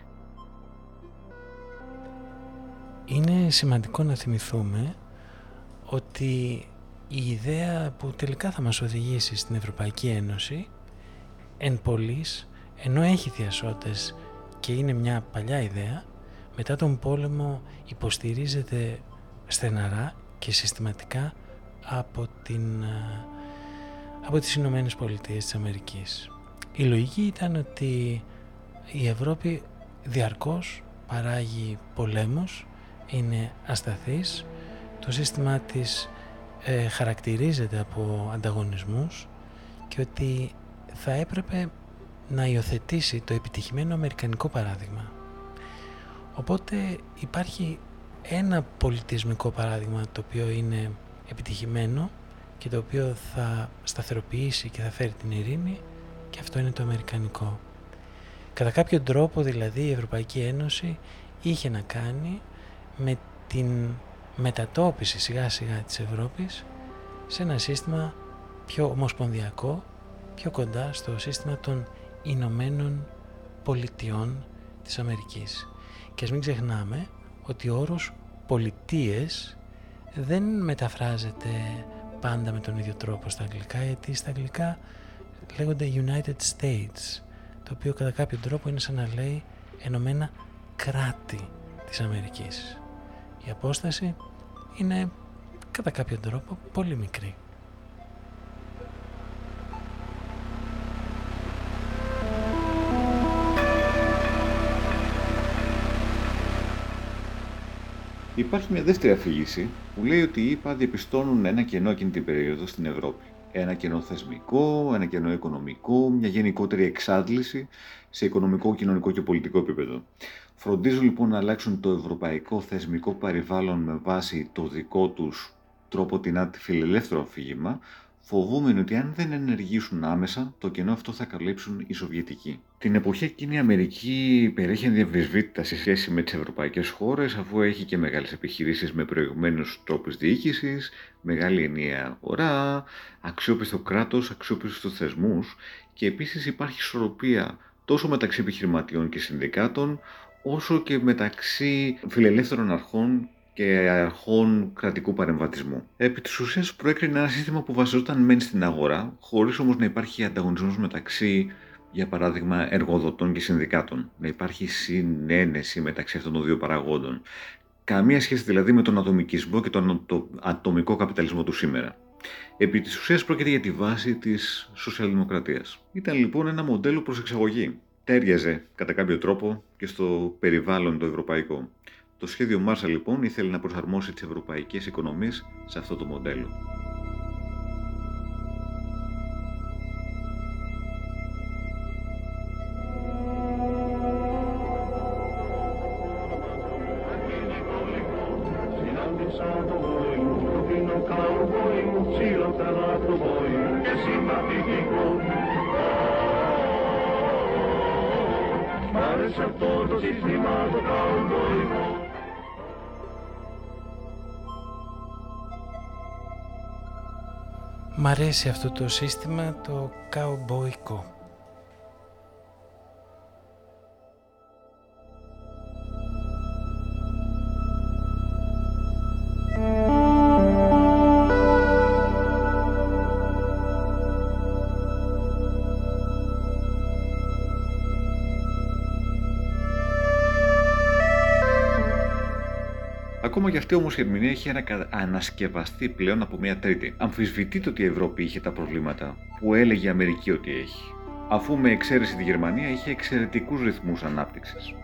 Είναι σημαντικό να θυμηθούμε ότι η ιδέα που τελικά θα μας οδηγήσει στην Ευρωπαϊκή Ένωση εν πολλής, ενώ έχει διασώτες και είναι μια παλιά ιδέα, μετά τον πόλεμο υποστηρίζεται στεναρά και συστηματικά από, την, ε, από τις Ηνωμένες Πολιτείες της Αμερικής. Η λογική ήταν ότι η Ευρώπη διαρκώς παράγει πολέμους, είναι ασταθής, το σύστημά της ε, χαρακτηρίζεται από ανταγωνισμούς και ότι θα έπρεπε να υιοθετήσει το επιτυχημένο αμερικανικό παράδειγμα. Οπότε υπάρχει ένα πολιτισμικό παράδειγμα το οποίο είναι επιτυχημένο και το οποίο θα σταθεροποιήσει και θα φέρει την ειρήνη και αυτό είναι το αμερικανικό. Κατά κάποιο τρόπο δηλαδή η Ευρωπαϊκή Ένωση είχε να κάνει με την μετατόπιση σιγά σιγά της Ευρώπης σε ένα σύστημα πιο ομοσπονδιακό, πιο κοντά στο σύστημα των Ηνωμένων Πολιτειών της Αμερικής. Και ας μην ξεχνάμε ότι ο όρος πολιτείες δεν μεταφράζεται πάντα με τον ίδιο τρόπο στα αγγλικά γιατί στα αγγλικά λέγονται United States το οποίο κατά κάποιο τρόπο είναι σαν να λέει ενωμένα κράτη της Αμερικής. Η απόσταση είναι κατά κάποιο τρόπο πολύ μικρή. Υπάρχει μια δεύτερη αφήγηση που λέει ότι οι ΗΠΑ διαπιστώνουν ένα κενό εκείνη την περίοδο στην Ευρώπη. Ένα κενό θεσμικό, ένα κενό οικονομικό, μια γενικότερη εξάντληση σε οικονομικό, κοινωνικό και πολιτικό επίπεδο. Φροντίζουν λοιπόν να αλλάξουν το ευρωπαϊκό θεσμικό περιβάλλον με βάση το δικό τους τρόπο την αντιφιλελεύθερο αφήγημα, φοβούμενοι ότι αν δεν ενεργήσουν άμεσα, το κενό αυτό θα καλύψουν οι Σοβιετικοί. Την εποχή εκείνη η Αμερική περιέχει ενδιαμφισβήτητα σε σχέση με τις ευρωπαϊκές χώρες, αφού έχει και μεγάλες επιχειρήσεις με προηγουμένους τρόπους διοίκησης, μεγάλη ενιαία αγορά, αξιόπιστο κράτος, αξιόπιστους θεσμούς και επίσης υπάρχει ισορροπία τόσο μεταξύ επιχειρηματιών και συνδικάτων, όσο και μεταξύ φιλελεύθερων αρχών και αρχών κρατικού παρεμβατισμού. Επί της ουσίας προέκρινε ένα σύστημα που βασιζόταν μεν στην αγορά, χωρίς όμως να υπάρχει ανταγωνισμός μεταξύ, για παράδειγμα, εργοδοτών και συνδικάτων. Να υπάρχει συνένεση μεταξύ αυτών των δύο παραγόντων. Καμία σχέση δηλαδή με τον ατομικισμό και τον ατομικό καπιταλισμό του σήμερα. Επί της ουσίας πρόκειται για τη βάση της σοσιαλδημοκρατίας. Ήταν λοιπόν ένα μοντέλο προς εξαγωγή. Τέριαζε κατά κάποιο τρόπο και στο περιβάλλον το ευρωπαϊκό. Το σχέδιο Μάρσα λοιπόν ήθελε να προσαρμόσει τις ευρωπαϊκές οικονομίες σε αυτό το μοντέλο. Αρέσει αυτό το σύστημα το καουμποϊκό. Αυτή όμως η ερμηνεία έχει ανασκευαστεί πλέον από μια τρίτη. Αμφισβητείται ότι η Ευρώπη είχε τα προβλήματα που έλεγε η Αμερική ότι έχει, αφού με εξαίρεση τη Γερμανία είχε εξαιρετικούς ρυθμούς ανάπτυξης.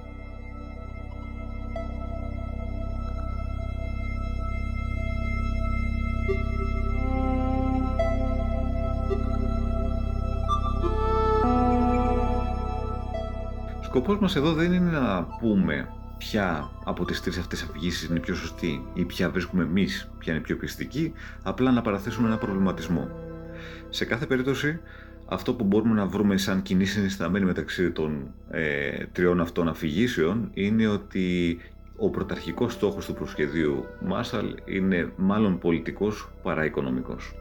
Σκοπός μας εδώ δεν είναι να πούμε ποια από τις τρεις αυτές αφηγήσεις είναι πιο σωστή ή ποια βρίσκουμε εμείς, ποια είναι πιο πιστική, απλά να παραθέσουμε ένα προβληματισμό. Σε κάθε περίπτωση, αυτό που μπορούμε να βρούμε σαν κοινή συνισταμένη μεταξύ των ε, τριών αυτών αφηγήσεων είναι ότι ο πρωταρχικός στόχος του προσχεδίου Μάσαλ είναι μάλλον πολιτικός παρά οικονομικός.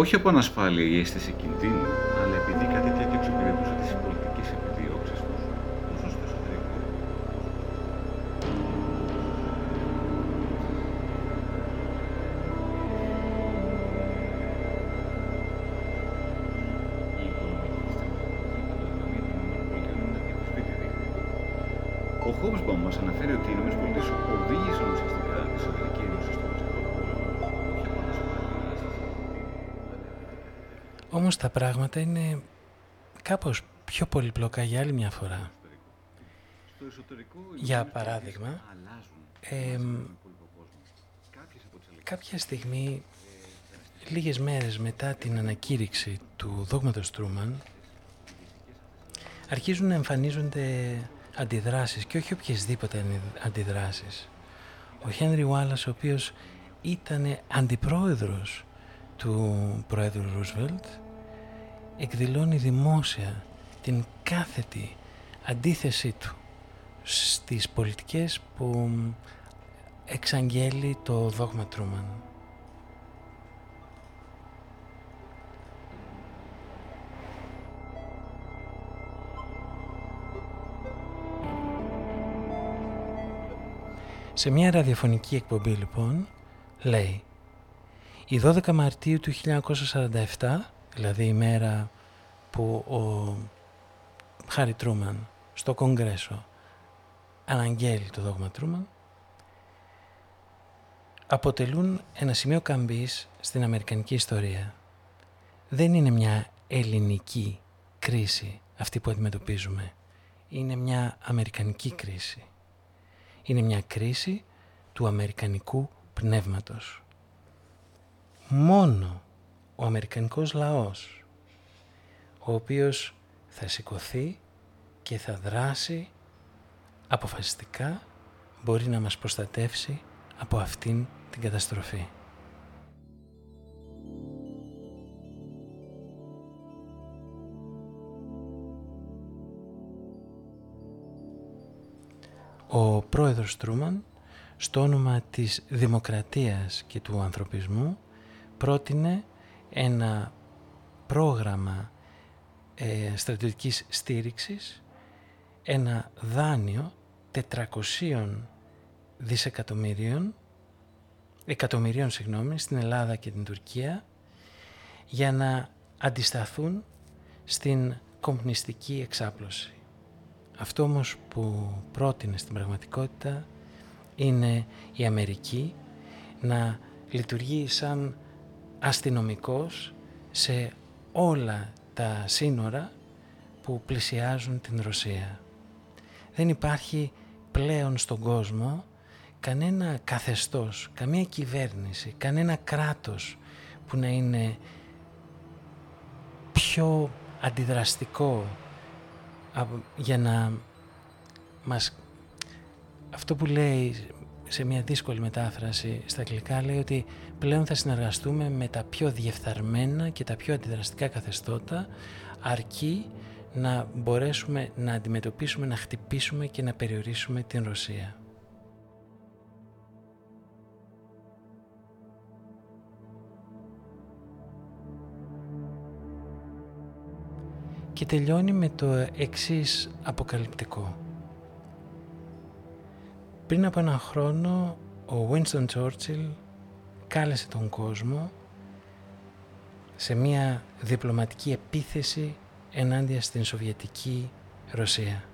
Όχι από ανασφάλεια ή αίσθηση κινδύνου, αλλά επειδή κάτι τέτοιο εξυπηρετούσε τις πολιτικές επιδιώξει τους, τόσο στο εσωτερικό. Ο Χόμπσμπαμ μας αναφέρει ότι οι ΗΠΑ οδήγησαν ουσιαστικά τη Σοβιετική Ένωση στον Όμως τα πράγματα είναι κάπως πιο πολύπλοκα για άλλη μια φορά. Στο εσωτερικό οι Για ΗΠΑ παράδειγμα, αλλάζουν εμ, στον υπόλοιπο κόσμο. Κάποιες από τις αλλαγές κάποια στιγμή, λίγες μέρες μετά την ανακήρυξη του δόγματος Τρούμαν, αρχίζουν να εμφανίζονται αντιδράσεις και όχι οποιασδήποτε ανι- αντιδράσεις. Ο Χένρι Wallace, ο οποίος ήταν αντιπρόεδρος του Πρόεδρου Ρούσβελτ, εκδηλώνει δημόσια την κάθετη αντίθεσή του στις πολιτικές που εξαγγέλει το δόγμα Τρούμαν. Σε μια ραδιοφωνική εκπομπή λοιπόν λέει η 12 Μαρτίου του 1947, δηλαδή η μέρα που ο Χάρι Τρούμαν στο Κογκρέσο αναγγέλει το δόγμα Τρούμαν, αποτελούν ένα σημείο καμπής στην Αμερικανική ιστορία. Δεν είναι μια ελληνική κρίση αυτή που αντιμετωπίζουμε. Είναι μια Αμερικανική κρίση. Είναι μια κρίση του Αμερικανικού πνεύματος. Μόνο ο Αμερικανικός λαός, ο οποίος θα σηκωθεί και θα δράσει αποφασιστικά, μπορεί να μας προστατεύσει από αυτήν την καταστροφή. Ο πρόεδρος Τρούμαν, στο όνομα της δημοκρατίας και του ανθρωπισμού, πρότεινε ένα πρόγραμμα ε, στρατιωτικής στήριξης, ένα δάνειο 400 δισεκατομμυρίων, εκατομμυρίων συγγνώμη, στην Ελλάδα και την Τουρκία για να αντισταθούν στην κομμουνιστική εξάπλωση. Αυτό όμως που πρότεινε στην πραγματικότητα είναι η Αμερική να λειτουργεί σαν αστυνομικός σε όλα τα σύνορα που πλησιάζουν την Ρωσία. Δεν υπάρχει πλέον στον κόσμο κανένα καθεστώς, καμία κυβέρνηση, κανένα κράτος που να είναι πιο αντιδραστικό για να μας... Αυτό που λέει σε μια δύσκολη μετάφραση στα αγγλικά λέει ότι πλέον θα συνεργαστούμε με τα πιο διεφθαρμένα και τα πιο αντιδραστικά καθεστώτα αρκεί να μπορέσουμε να αντιμετωπίσουμε, να χτυπήσουμε και να περιορίσουμε την Ρωσία. Και τελειώνει με το εξής αποκαλυπτικό. Πριν από ένα χρόνο ο Winston Churchill κάλεσε τον κόσμο σε μια διπλωματική επίθεση ενάντια στην Σοβιετική Ρωσία.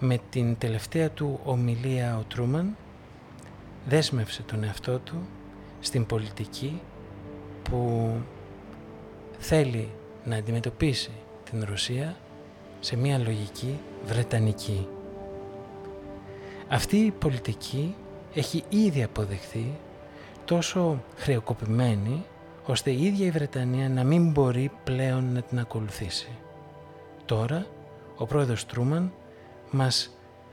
Με την τελευταία του ομιλία ο Τρούμαν δέσμευσε τον εαυτό του στην πολιτική που θέλει να αντιμετωπίσει την Ρωσία σε μια λογική βρετανική. Αυτή η πολιτική έχει ήδη αποδεχθεί τόσο χρεοκοπημένη ώστε η ίδια η Βρετανία να μην μπορεί πλέον να την ακολουθήσει. Τώρα ο πρόεδρος Τρούμαν μας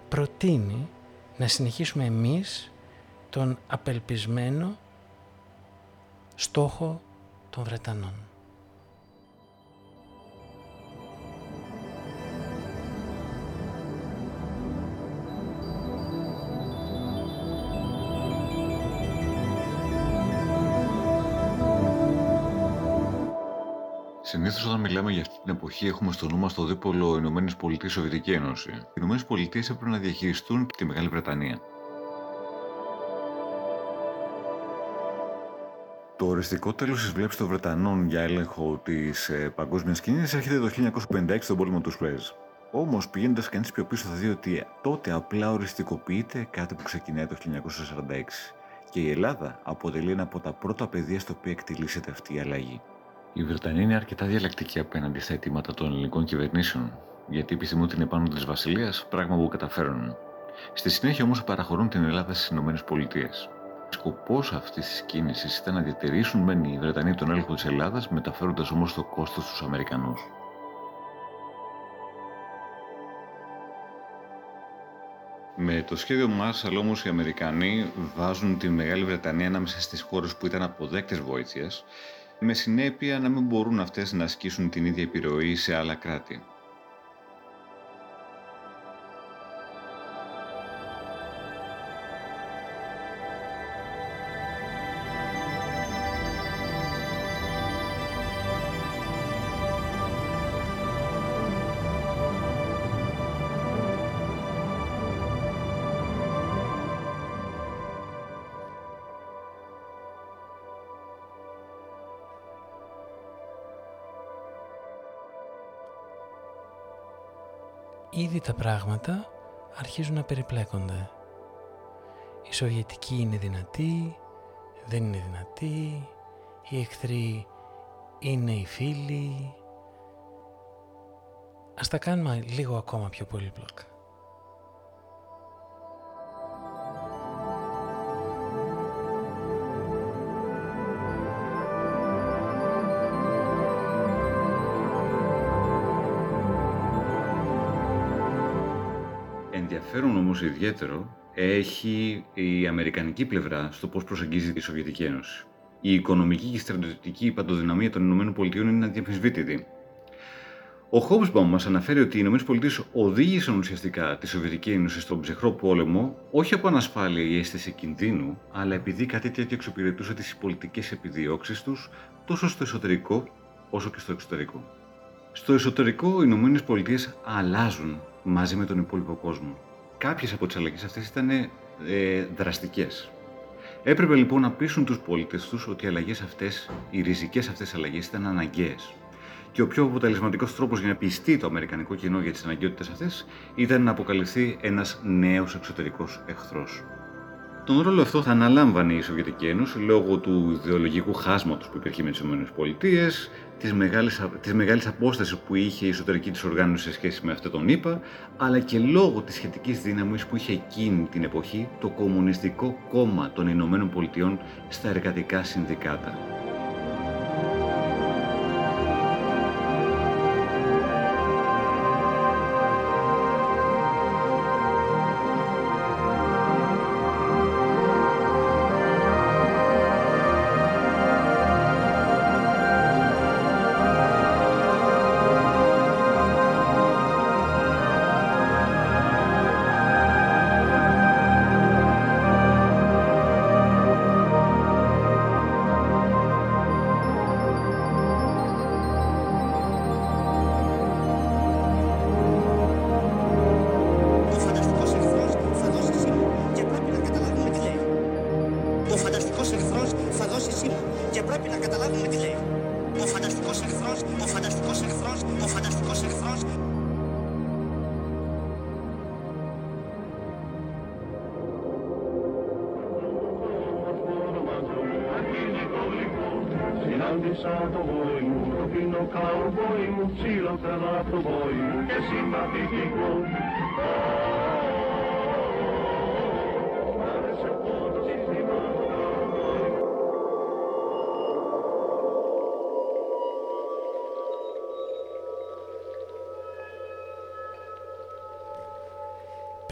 προτείνει να συνεχίσουμε εμείς τον απελπισμένο στόχο των Βρετανών. Συνήθως, όταν μιλάμε για αυτή την εποχή, έχουμε στο νου μας το δίπολο Ηνωμένες Πολιτείες Σοβιετική Ένωση. Οι Ηνωμένες Πολιτείες έπρεπε να διαχειριστούν τη Μεγάλη Βρετανία. Το οριστικό τέλος της βλέψης των Βρετανών για έλεγχο της ε, παγκόσμιας σκηνή έρχεται το 1956 στον πόλεμο του Σουέζ. Όμως, πηγαίνοντας κανείς πιο πίσω, θα δει ότι τότε απλά οριστικοποιείται κάτι που ξεκινάει το 1946. Και η Ελλάδα αποτελεί ένα από τα πρώτα πεδία στο οποίο εκτελήσεται αυτή η αλλαγή. Η Βρετανία είναι αρκετά διαλεκτική απέναντι στα αιτήματα των ελληνικών κυβερνήσεων, γιατί επιθυμούν την επάνω της Βασιλείας, πράγμα που καταφέρουν. Στη συνέχεια όμως παραχωρούν την Ελλάδα στις ΗΠΑ. Σκοπός αυτής της κίνησης ήταν να διατηρήσουν μεν οι Βρετανοί τον έλεγχο της Ελλάδας, μεταφέροντας όμως το κόστος στους Αμερικανούς. Με το σχέδιο Marshall όμως οι Αμερικανοί βάζουν τη Μεγάλη Βρετανία ανάμεσα στις χώρες που ήταν αποδέκτες βοήθειας με συνέπεια να μην μπορούν αυτές να ασκήσουν την ίδια επιρροή σε άλλα κράτη. Ήδη τα πράγματα αρχίζουν να περιπλέκονται. Η Σοβιετική είναι δυνατή, δεν είναι δυνατή, οι εχθροί είναι οι φίλοι. Ας τα κάνουμε λίγο ακόμα πιο πολύπλοκα. Ενδιαφέρον όμως ιδιαίτερο έχει η αμερικανική πλευρά στο πώς προσεγγίζει τη Σοβιετική Ένωση. Η οικονομική και η στρατιωτική παντοδυναμία των ΗΠΑ είναι αδιαμφισβήτητη. Ο Χόμπσμπαουμ μας αναφέρει ότι οι ΗΠΑ οδήγησαν ουσιαστικά τη Σοβιετική Ένωση στον ψυχρό πόλεμο όχι από ανασφάλεια ή αίσθηση κινδύνου, αλλά επειδή κάτι τέτοιο εξυπηρετούσε τις πολιτικές επιδιώξεις τους τόσο στο εσωτερικό όσο και στο εξωτερικό. Στο εσωτερικό, οι ΗΠΑ αλλάζουν μαζί με τον υπόλοιπο κόσμο. Κάποιες από τις αλλαγές αυτές ήταν ε, δραστικές. Έπρεπε λοιπόν να πείσουν τους πολίτες τους ότι οι αλλαγές αυτές, οι ριζικές αυτές αλλαγές ήταν αναγκαίες. Και ο πιο αποτελεσματικός τρόπος για να πιστεί το αμερικανικό κοινό για τις αναγκαιότητες αυτές ήταν να αποκαλυφθεί ένας νέος εξωτερικός εχθρός. Τον ρόλο αυτό θα αναλάμβανε η Σοβιετική Ένωση λόγω του ιδεολογικού χάσματος που υπήρχε με τις ΗΠΑ, της μεγάλης, της μεγάλης απόστασης που είχε η εσωτερική της οργάνωση σε σχέση με αυτό τον ΗΠΑ, αλλά και λόγω της σχετικής δύναμης που είχε εκείνη την εποχή το Κομμουνιστικό Κόμμα των Ηνωμένων Πολιτειών στα εργατικά συνδικάτα.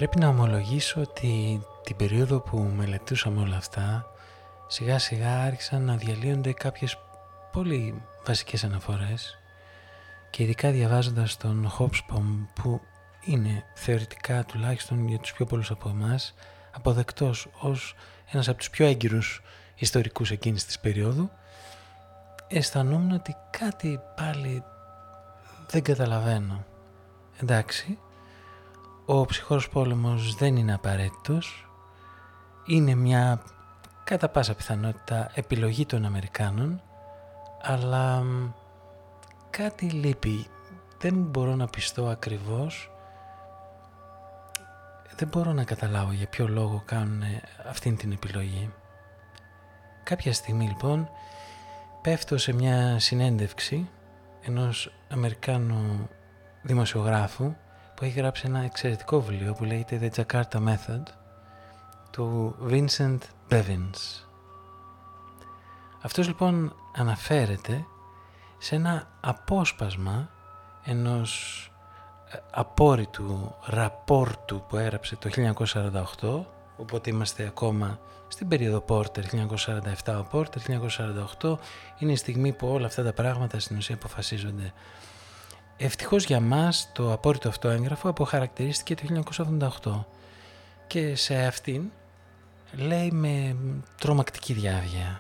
Πρέπει να ομολογήσω ότι την περίοδο που μελετούσαμε όλα αυτά σιγά σιγά άρχισαν να διαλύονται κάποιες πολύ βασικές αναφορές και ειδικά διαβάζοντας τον Hobsbawm που είναι θεωρητικά τουλάχιστον για τους πιο πολλούς από εμάς αποδεκτός ως ένας από τους πιο έγκυρους ιστορικούς εκείνης της περίοδου αισθανόμουν ότι κάτι πάλι δεν καταλαβαίνω. Εντάξει, ο ψυχρός πόλεμος δεν είναι απαραίτητος, είναι μια κατά πάσα πιθανότητα επιλογή των Αμερικάνων, αλλά κάτι λείπει. Δεν μπορώ να πιστώ ακριβώς, δεν μπορώ να καταλάβω για ποιο λόγο κάνουν αυτήν την επιλογή. Κάποια στιγμή λοιπόν πέφτω σε μια συνέντευξη ενός Αμερικάνου δημοσιογράφου που έχει γράψει ένα εξαιρετικό βιβλίο που λέγεται The Jakarta Method του Vincent Bevins. Αυτός λοιπόν αναφέρεται σε ένα απόσπασμα ενός ε, απόρριτου ραπόρτου που έγραψε το 1948 οπότε είμαστε ακόμα στην περίοδο Πόρτερ 1947 ο Πόρτερ 1948 είναι η στιγμή που όλα αυτά τα πράγματα στην ουσία αποφασίζονται ευτυχώς για μας το απόρριτο αυτό έγγραφο αποχαρακτηρίστηκε το 1988 και σε αυτήν λέει με τρομακτική διάβια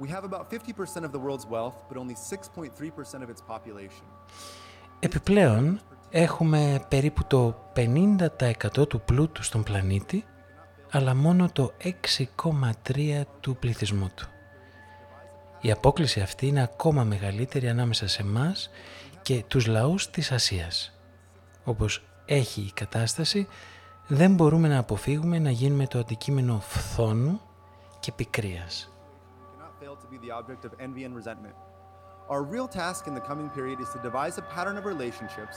We have about 50% of the world's wealth, but only 6.3% of its population. Επιπλέον, έχουμε περίπου το 50% του πλούτου στον πλανήτη, αλλά μόνο το 6,3% του πληθυσμού του. Η απόκληση αυτή είναι ακόμα μεγαλύτερη ανάμεσα σε εμάς και τους λαούς της Ασίας. Όπως έχει η κατάσταση, δεν μπορούμε να αποφύγουμε να γίνουμε το αντικείμενο φθόνου και πικρίας. Our real task in the coming period is to devise a pattern of relationships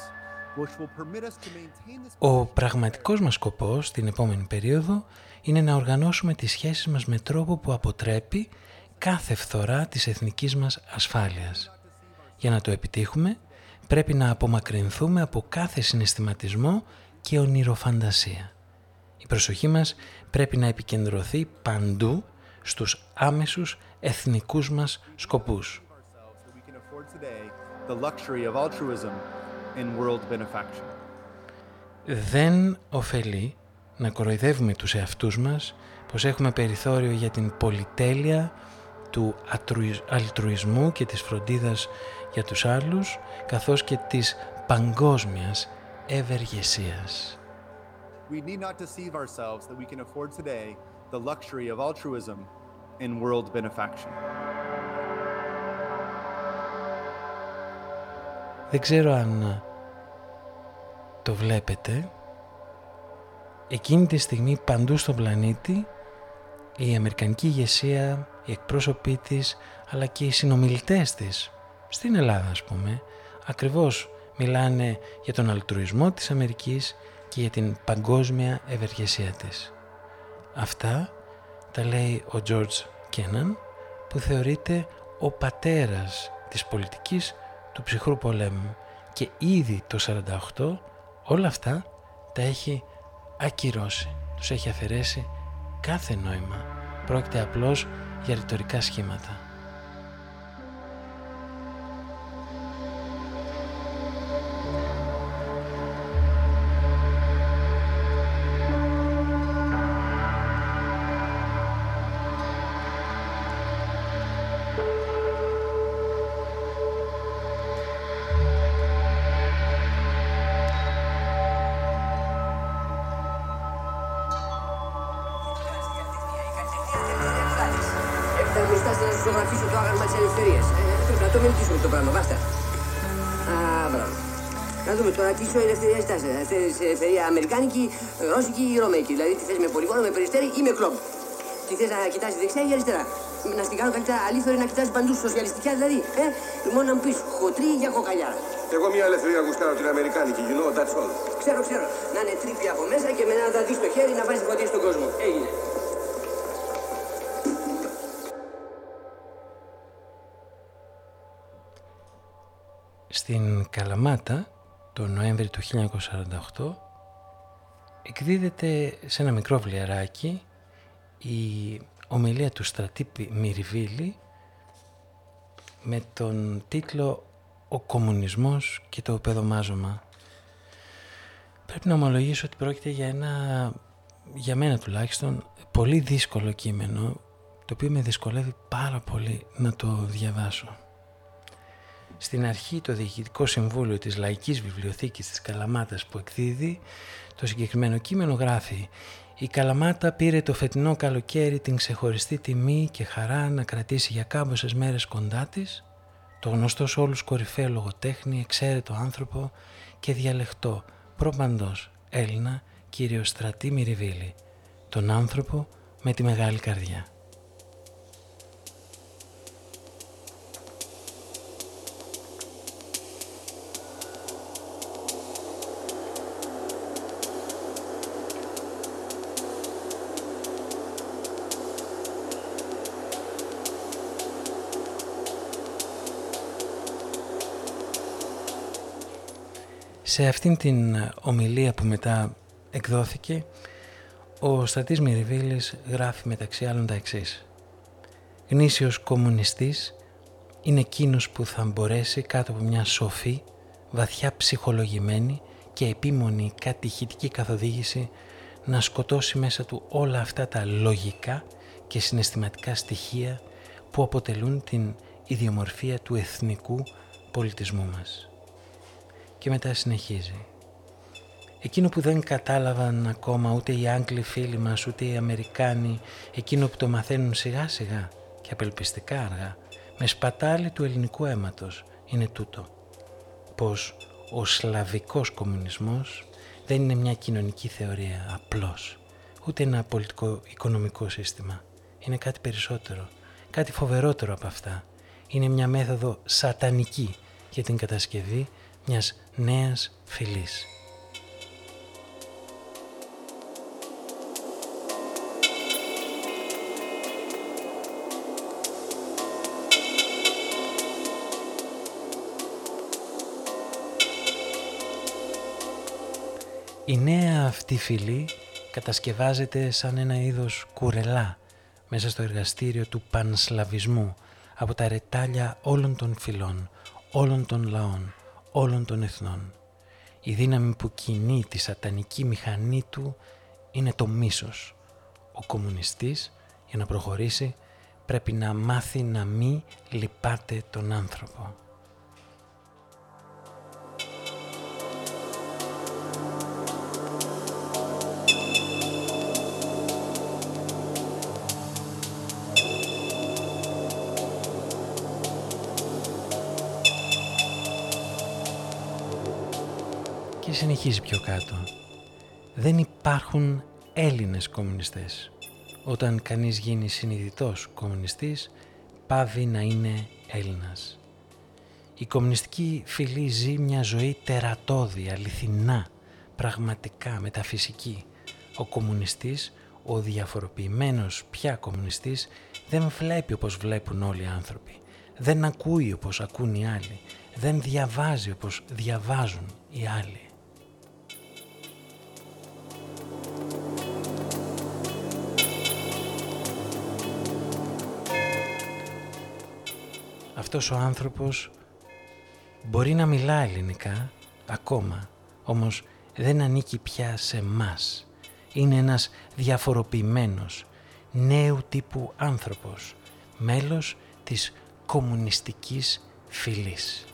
ο πραγματικός μας σκοπός στην επόμενη περίοδο είναι να οργανώσουμε τις σχέσεις μας με τρόπο που αποτρέπει κάθε φθορά της εθνικής μας ασφάλειας. Για να το επιτύχουμε πρέπει να απομακρυνθούμε από κάθε συναισθηματισμό και ονειροφαντασία. Η προσοχή μας πρέπει να επικεντρωθεί παντού στους άμεσους εθνικούς μας σκοπούς. Δεν ωφελεί να κοροϊδεύουμε τους εαυτούς μας πως έχουμε περιθώριο για την πολυτέλεια του αλτρουισμού και της φροντίδας για τους άλλους καθώς και της παγκόσμιας ευεργεσίας. We need not deceive ourselves that we can afford today the luxury of altruism in world benefaction. Δεν ξέρω αν το βλέπετε. Εκείνη τη στιγμή παντού στον πλανήτη η Αμερικανική ηγεσία, οι εκπρόσωποι της, αλλά και οι συνομιλητές της, στην Ελλάδα ας πούμε, ακριβώς μιλάνε για τον αλτρουισμό της Αμερικής και για την παγκόσμια ευεργεσία της. Αυτά τα λέει ο George Kennan που θεωρείται ο πατέρας της πολιτικής του ψυχρού πολέμου και ήδη το 48 όλα αυτά τα έχει ακυρώσει, τους έχει αφαιρέσει κάθε νόημα. Πρόκειται απλώς για ρητορικά σχήματα. Ελευθερία αμερικάνικη, ρώσικη ή ρωμαϊκή. Δηλαδή τι θες με πολυβόλο, με περιστέρι ή με κλόμπ. Τι θες να κοιτάζει δεξιά ή αριστερά. Να στην κάνω καλύτερα αλήθωρη να κοιτάζει παντού σοσιαλιστικά δηλαδή. Ε, μόνο να μου πεις χοντρή για κοκαλιάρα. Εγώ μια ελευθερία γουστάρω την Αμερικάνικη, you know, that's all. Ξέρω, ξέρω. Να είναι τρύπια από μέσα και με ένα δαδί στο χέρι να βάζεις φωτιά στον κόσμο. Έγινε. Στην Καλαμάτα το Νοέμβρη του 1948 εκδίδεται σε ένα μικρό βλιαράκι η ομιλία του στρατήπη Μυριβίλη με τον τίτλο «Ο κομμουνισμός και το παιδομάζωμα». Πρέπει να ομολογήσω ότι πρόκειται για ένα, για μένα τουλάχιστον, πολύ δύσκολο κείμενο το οποίο με δυσκολεύει πάρα πολύ να το διαβάσω. Στην αρχή το Διοικητικό Συμβούλιο της Λαϊκής Βιβλιοθήκης της Καλαμάτας που εκδίδει το συγκεκριμένο κείμενο γράφει «Η Καλαμάτα πήρε το φετινό καλοκαίρι την ξεχωριστή τιμή και χαρά να κρατήσει για κάμποσες μέρες κοντά της το γνωστό σε όλους κορυφαίο λογοτέχνη, εξαίρετο άνθρωπο και διαλεχτό προπαντός Έλληνα κύριο Στρατή Μυριβίλη, τον άνθρωπο με τη μεγάλη καρδιά. Σε αυτήν την ομιλία που μετά εκδόθηκε, ο Στρατής Μυριβίλης γράφει μεταξύ άλλων τα εξής. Γνήσιος κομμουνιστής είναι εκείνος που θα μπορέσει κάτω από μια σοφή, βαθιά ψυχολογημένη και επίμονη κατηχητική καθοδήγηση να σκοτώσει μέσα του όλα αυτά τα λογικά και συναισθηματικά στοιχεία που αποτελούν την ιδιομορφία του εθνικού πολιτισμού μας και μετά συνεχίζει. Εκείνο που δεν κατάλαβαν ακόμα ούτε οι Άγγλοι φίλοι μας ούτε οι Αμερικάνοι, εκείνο που το μαθαίνουν σιγά σιγά και απελπιστικά αργά, με σπατάλη του ελληνικού αίματος, είναι τούτο. Πως ο σλαβικός κομμουνισμός δεν είναι μια κοινωνική θεωρία απλώς, ούτε ένα πολιτικό-οικονομικό σύστημα. Είναι κάτι περισσότερο, κάτι φοβερότερο από αυτά. Είναι μια μέθοδο σατανική για την κατασκευή μιας νέας φυλής. Η νέα αυτή φυλή κατασκευάζεται σαν ένα είδος κουρελά μέσα στο εργαστήριο του πανσλαβισμού από τα ρετάλια όλων των φυλών, όλων των λαών, όλων των εθνών. Η δύναμη που κινεί τη σατανική μηχανή του είναι το μίσος. Ο κομμουνιστής για να προχωρήσει πρέπει να μάθει να μη λυπάται τον άνθρωπο. Συνεχίζει πιο κάτω. Δεν υπάρχουν Έλληνες κομμουνιστές. Όταν κανείς γίνει συνειδητός κομμουνιστής, πάβει να είναι Έλληνας. Η κομμουνιστική φυλή ζει μια ζωή τερατώδη, αληθινά, πραγματικά, μεταφυσική. Ο κομμουνιστής, ο διαφοροποιημένος πια κομμουνιστής, δεν βλέπει όπως βλέπουν όλοι οι άνθρωποι. Δεν ακούει όπως ακούν οι άλλοι. Δεν διαβάζει όπως διαβάζουν οι άλλοι. Αυτός ο άνθρωπος μπορεί να μιλά ελληνικά ακόμα, όμως δεν ανήκει πια σε μας. Είναι ένας διαφοροποιημένος, νέου τύπου άνθρωπος, μέλος της κομμουνιστικής φυλής.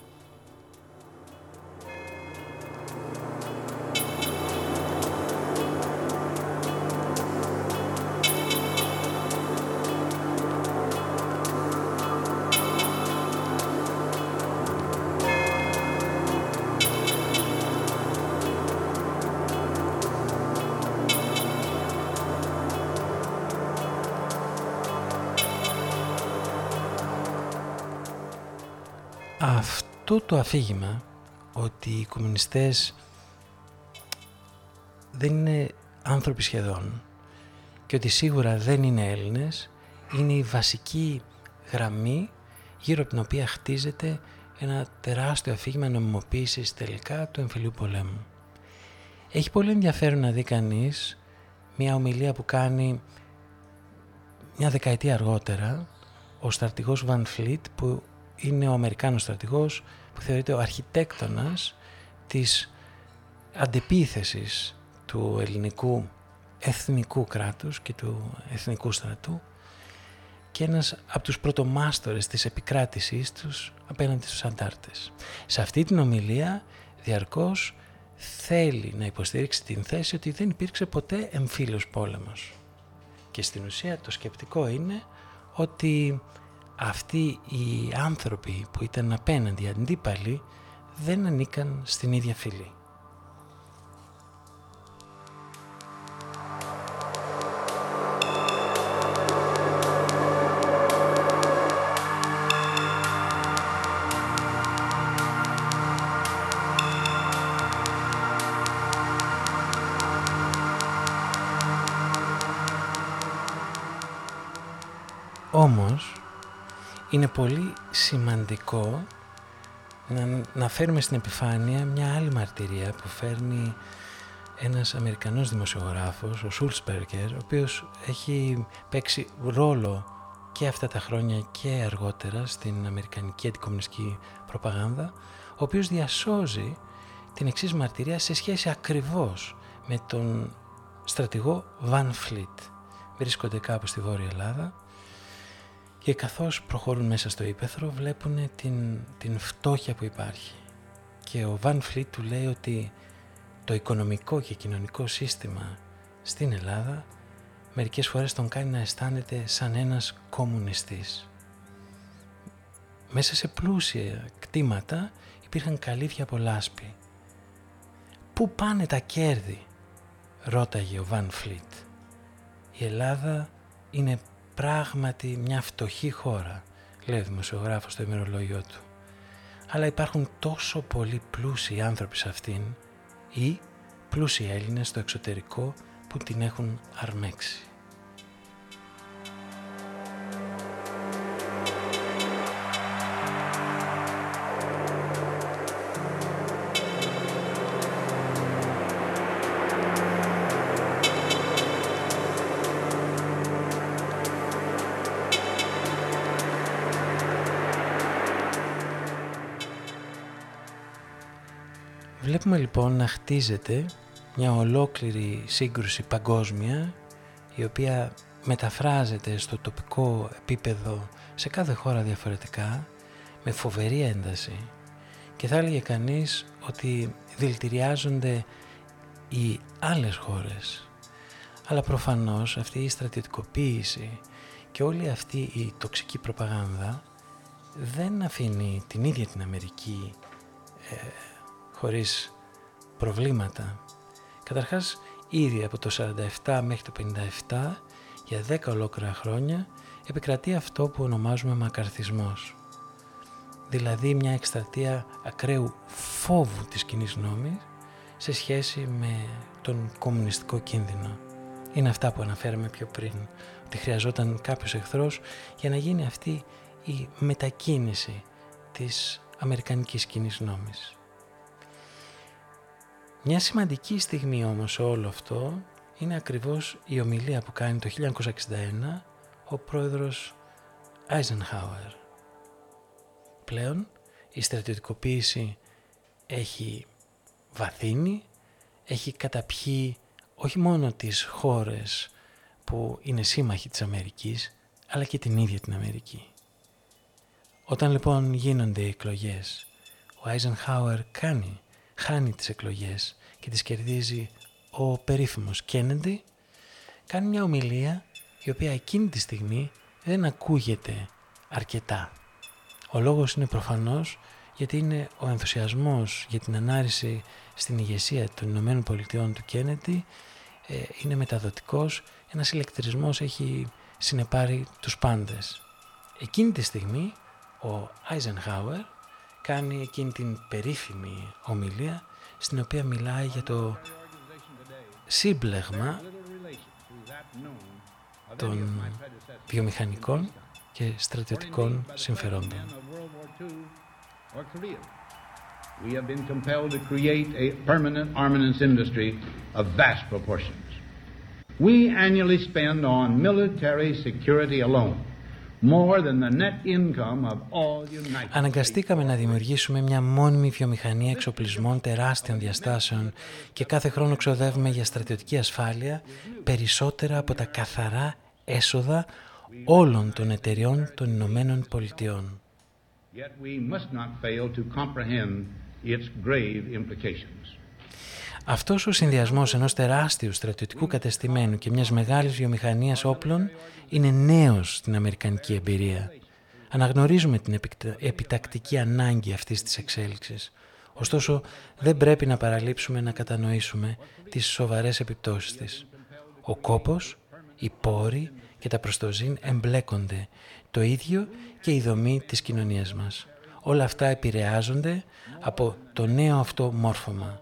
Αυτό το αφήγημα ότι οι κομμουνιστές δεν είναι άνθρωποι σχεδόν και ότι σίγουρα δεν είναι Έλληνες είναι η βασική γραμμή γύρω από την οποία χτίζεται ένα τεράστιο αφήγημα νομιμοποίησης τελικά του εμφυλίου πολέμου. Έχει πολύ ενδιαφέρον να δει κανείς μια ομιλία που κάνει μια δεκαετία αργότερα ο στρατηγός Βαν Φλίτ που είναι ο Αμερικάνος στρατηγός που θεωρείται ο αρχιτέκτονας της αντεπίθεσης του ελληνικού εθνικού κράτους και του εθνικού στρατού και ένας από τους πρωτομάστορες της επικράτησής τους απέναντι στους αντάρτες. Σε αυτή την ομιλία διαρκώς θέλει να υποστηρίξει την θέση ότι δεν υπήρξε ποτέ εμφύλιος πόλεμος. Και στην ουσία το σκεπτικό είναι ότι αυτοί οι άνθρωποι που ήταν απέναντι αντίπαλοι δεν ανήκαν στην ίδια φυλή. Πολύ σημαντικό να, να φέρουμε στην επιφάνεια μια άλλη μαρτυρία που φέρνει ένας Αμερικανός δημοσιογράφος, ο Σούλσπεργκερ, ο οποίος έχει παίξει ρόλο και αυτά τα χρόνια και αργότερα στην Αμερικανική αντικομινιστική προπαγάνδα, ο οποίος διασώζει την εξής μαρτυρία σε σχέση ακριβώς με τον στρατηγό Van Fleet. Βρίσκονται κάπου στη Βόρεια Ελλάδα και καθώς προχωρούν μέσα στο ύπεθρο βλέπουν την, την φτώχεια που υπάρχει. Και ο Βαν Φλίτ του λέει ότι το οικονομικό και κοινωνικό σύστημα στην Ελλάδα μερικές φορές τον κάνει να αισθάνεται σαν ένας κομμουνιστής. Μέσα σε πλούσια κτήματα υπήρχαν καλύβια από λάσπη. Πού πάνε τα κέρδη, ρώταγε ο Βαν Φλίτ. Η Ελλάδα είναι πράγματι μια φτωχή χώρα, λέει ο δημοσιογράφος στο ημερολόγιο του. Αλλά υπάρχουν τόσο πολλοί πλούσιοι άνθρωποι σε αυτήν ή πλούσιοι Έλληνες στο εξωτερικό που την έχουν αρμέξει. Βλέπουμε λοιπόν να χτίζεται μια ολόκληρη σύγκρουση παγκόσμια η οποία μεταφράζεται στο τοπικό επίπεδο σε κάθε χώρα διαφορετικά με φοβερή ένταση και θα έλεγε κανείς ότι δηλητηριάζονται οι άλλες χώρες. Αλλά προφανώς αυτή η στρατιωτικοποίηση και όλη αυτή η τοξική προπαγάνδα δεν αφήνει την ίδια την Αμερική ε, χωρίς προβλήματα. Καταρχάς, ήδη από το 47 μέχρι το 57, για 10 ολόκληρα χρόνια, επικρατεί αυτό που ονομάζουμε μακαρθισμός. Δηλαδή μια εκστρατεία ακραίου φόβου της κοινής νόμης σε σχέση με τον κομμουνιστικό κίνδυνο. Είναι αυτά που αναφέραμε πιο πριν, ότι χρειαζόταν κάποιος εχθρός για να γίνει αυτή η μετακίνηση της αμερικανικής κοινής νόμης. Μια σημαντική στιγμή όμως όλο αυτό είναι ακριβώς η ομιλία που κάνει το 1961 ο πρόεδρος Eisenhower. Πλέον η στρατιωτικοποίηση έχει βαθύνει, έχει καταπιεί όχι μόνο τις χώρες που είναι σύμμαχοι της Αμερικής, αλλά και την ίδια την Αμερική. Όταν λοιπόν γίνονται οι εκλογές, ο Eisenhower κάνει χάνει τις εκλογές και τις κερδίζει ο περίφημος Κέννεντι, κάνει μια ομιλία η οποία εκείνη τη στιγμή δεν ακούγεται αρκετά. Ο λόγος είναι προφανώς γιατί είναι ο ενθουσιασμός για την ανάρρηση στην ηγεσία των Ηνωμένων Πολιτειών του Κέννεντι ε, είναι μεταδοτικός, ένας ηλεκτρισμός έχει συνεπάρει τους πάντες. Εκείνη τη στιγμή ο Άιζενχάουερ κάνει εκείνη την περίφημη ομιλία στην οποία μιλάει για το σύμπλεγμα των βιομηχανικών και στρατιωτικών συμφερόντων. We have been compelled to create a permanent armaments industry of vast proportions. We annually spend on military security alone Αναγκαστήκαμε να δημιουργήσουμε μια μόνιμη βιομηχανία εξοπλισμών τεράστιων διαστάσεων και κάθε χρόνο ξοδεύουμε για στρατιωτική ασφάλεια περισσότερα από τα καθαρά έσοδα όλων των εταιριών των Ηνωμένων Πολιτειών. Yet we must not fail to comprehend its grave implications. Αυτός ο συνδυασμός ενός τεράστιου στρατιωτικού κατεστημένου και μιας μεγάλης βιομηχανίας όπλων είναι νέος στην αμερικανική εμπειρία. Αναγνωρίζουμε την επιτακτική ανάγκη αυτής της εξέλιξης. Ωστόσο, δεν πρέπει να παραλείψουμε να κατανοήσουμε τις σοβαρές επιπτώσεις της. Ο κόπος, οι πόροι και τα προστοζήν εμπλέκονται, το ίδιο και η δομή της κοινωνίας μας. Όλα αυτά επηρεάζονται από το νέο αυτό μόρφωμα.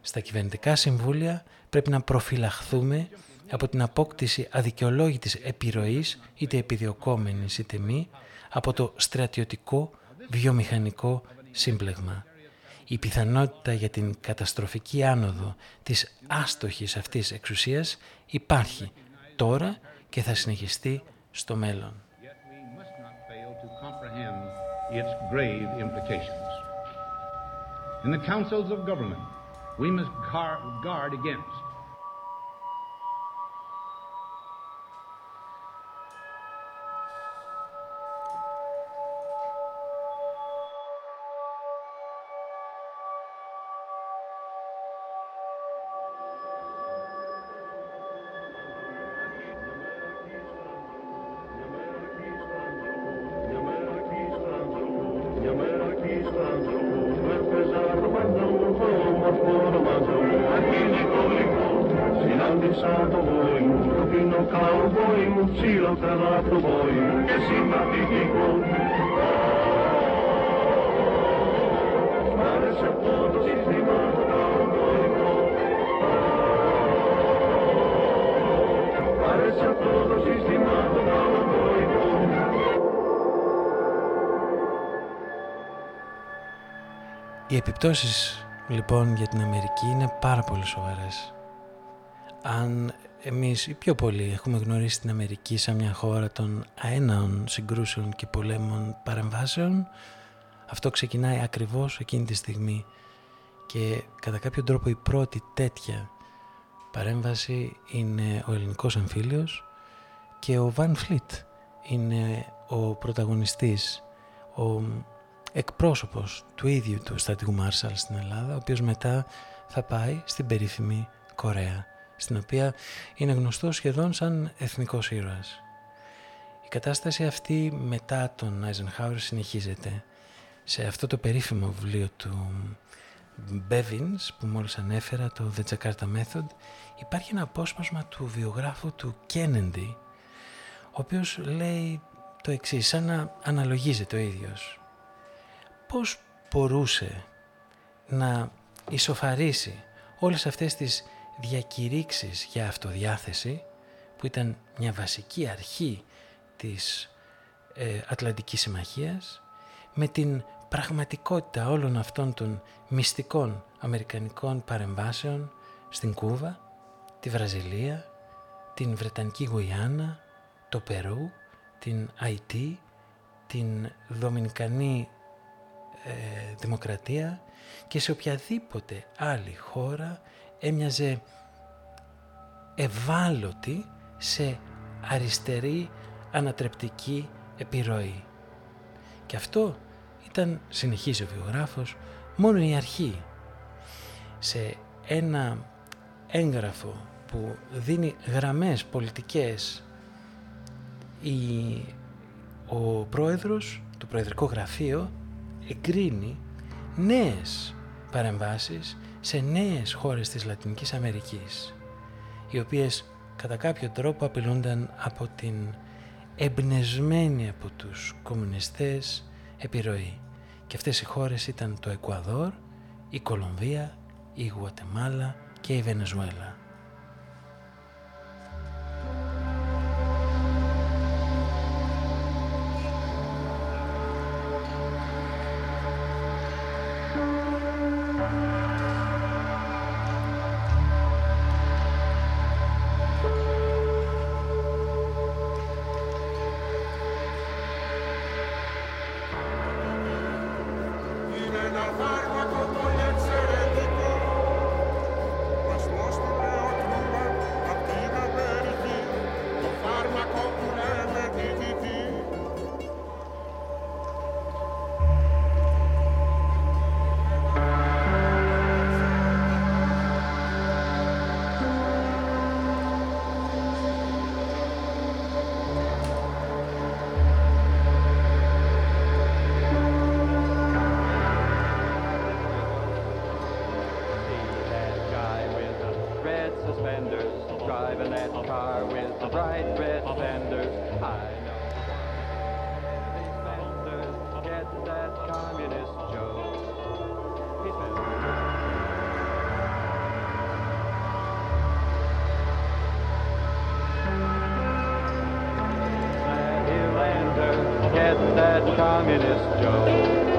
Στα κυβερνητικά συμβούλια πρέπει να προφυλαχθούμε από την απόκτηση αδικαιολόγητης επιρροής, είτε επιδιωκόμενης είτε μη, από το στρατιωτικό βιομηχανικό σύμπλεγμα. Η πιθανότητα για την καταστροφική άνοδο της άστοχης αυτής εξουσίας υπάρχει τώρα και θα συνεχιστεί στο μέλλον. In the councils of government, we must guard against επιπτώσεις λοιπόν για την Αμερική είναι πάρα πολύ σοβαρές. Αν εμείς οι πιο πολλοί έχουμε γνωρίσει την Αμερική σαν μια χώρα των αέναων συγκρούσεων και πολέμων παρεμβάσεων, αυτό ξεκινάει ακριβώς εκείνη τη στιγμή και κατά κάποιο τρόπο η πρώτη τέτοια παρέμβαση είναι ο ελληνικός εμφύλιος και ο Βαν Φλίτ είναι ο πρωταγωνιστής, ο εκπρόσωπος του ίδιου του στρατηγού Μάρσαλ στην Ελλάδα, ο οποίος μετά θα πάει στην περίφημη Κορέα, στην οποία είναι γνωστό σχεδόν σαν εθνικός ήρωας. Η κατάσταση αυτή μετά τον Άιζενχάουρ συνεχίζεται. Σε αυτό το περίφημο βιβλίο του Bevins που μόλις ανέφερα, το The Jakarta Method, υπάρχει ένα απόσπασμα του βιογράφου του Kennedy, ο οποίος λέει το εξής, σαν να αναλογίζεται ο ίδιος πώς μπορούσε να ισοφαρίσει όλες αυτές τις διακηρύξεις για αυτοδιάθεση που ήταν μια βασική αρχή της ε, Ατλαντικής Συμμαχίας με την πραγματικότητα όλων αυτών των μυστικών αμερικανικών παρεμβάσεων στην Κούβα, τη Βραζιλία, την Βρετανική Γουιάννα, το Περού, την Αϊτή, την Δομινικανή ε, δημοκρατία και σε οποιαδήποτε άλλη χώρα έμοιαζε ευάλωτη σε αριστερή ανατρεπτική επιρροή. Και αυτό ήταν, συνεχίζει ο βιογράφος, μόνο η αρχή. Σε ένα έγγραφο που δίνει γραμμές πολιτικές η, ο πρόεδρος του Προεδρικό Γραφείο εγκρίνει νέες παρεμβάσεις σε νέες χώρες της Λατινικής Αμερικής οι οποίες κατά κάποιο τρόπο απειλούνταν από την εμπνεσμένη από τους κομμουνιστές επιρροή. Και αυτές οι χώρες ήταν το Εκουαδόρ, η Κολομβία, η Γουατεμάλα και η Βενεζουέλα. That communist Joe.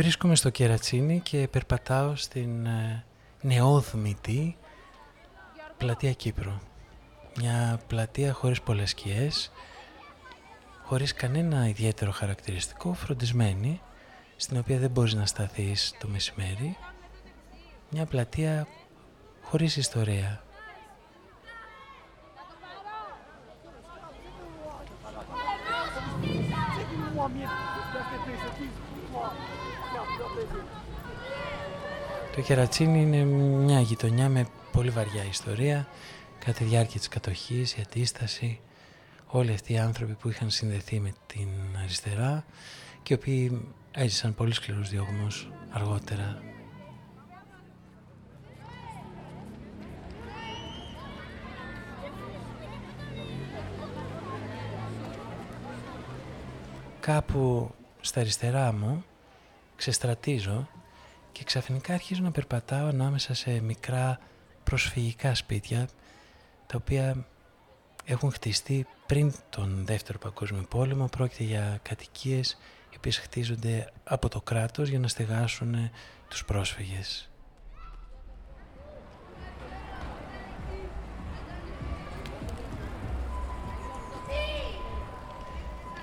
Βρίσκομαι στο Κερατσίνι και περπατάω στην ε, νεόδμητη πλατεία Κύπρου. Μια πλατεία χωρίς πολλές σκιές, χωρίς κανένα ιδιαίτερο χαρακτηριστικό, φροντισμένη, στην οποία δεν μπορείς να σταθείς το μεσημέρι. Μια πλατεία χωρίς ιστορία. Το Κερατσίνι είναι μια γειτονιά με πολύ βαριά ιστορία κατά τη διάρκεια της κατοχής, η αντίσταση, όλοι αυτοί οι άνθρωποι που είχαν συνδεθεί με την αριστερά και οι οποίοι έζησαν πολύ σκληρούς διώγμους αργότερα. Κάπου στα αριστερά μου ξεστρατίζω και ξαφνικά αρχίζω να περπατάω ανάμεσα σε μικρά προσφυγικά σπίτια τα οποία έχουν χτιστεί πριν τον Δεύτερο Παγκόσμιο Πόλεμο. Πρόκειται για κατοικίες οι οποίες χτίζονται από το κράτος για να στεγάσουν τους πρόσφυγες.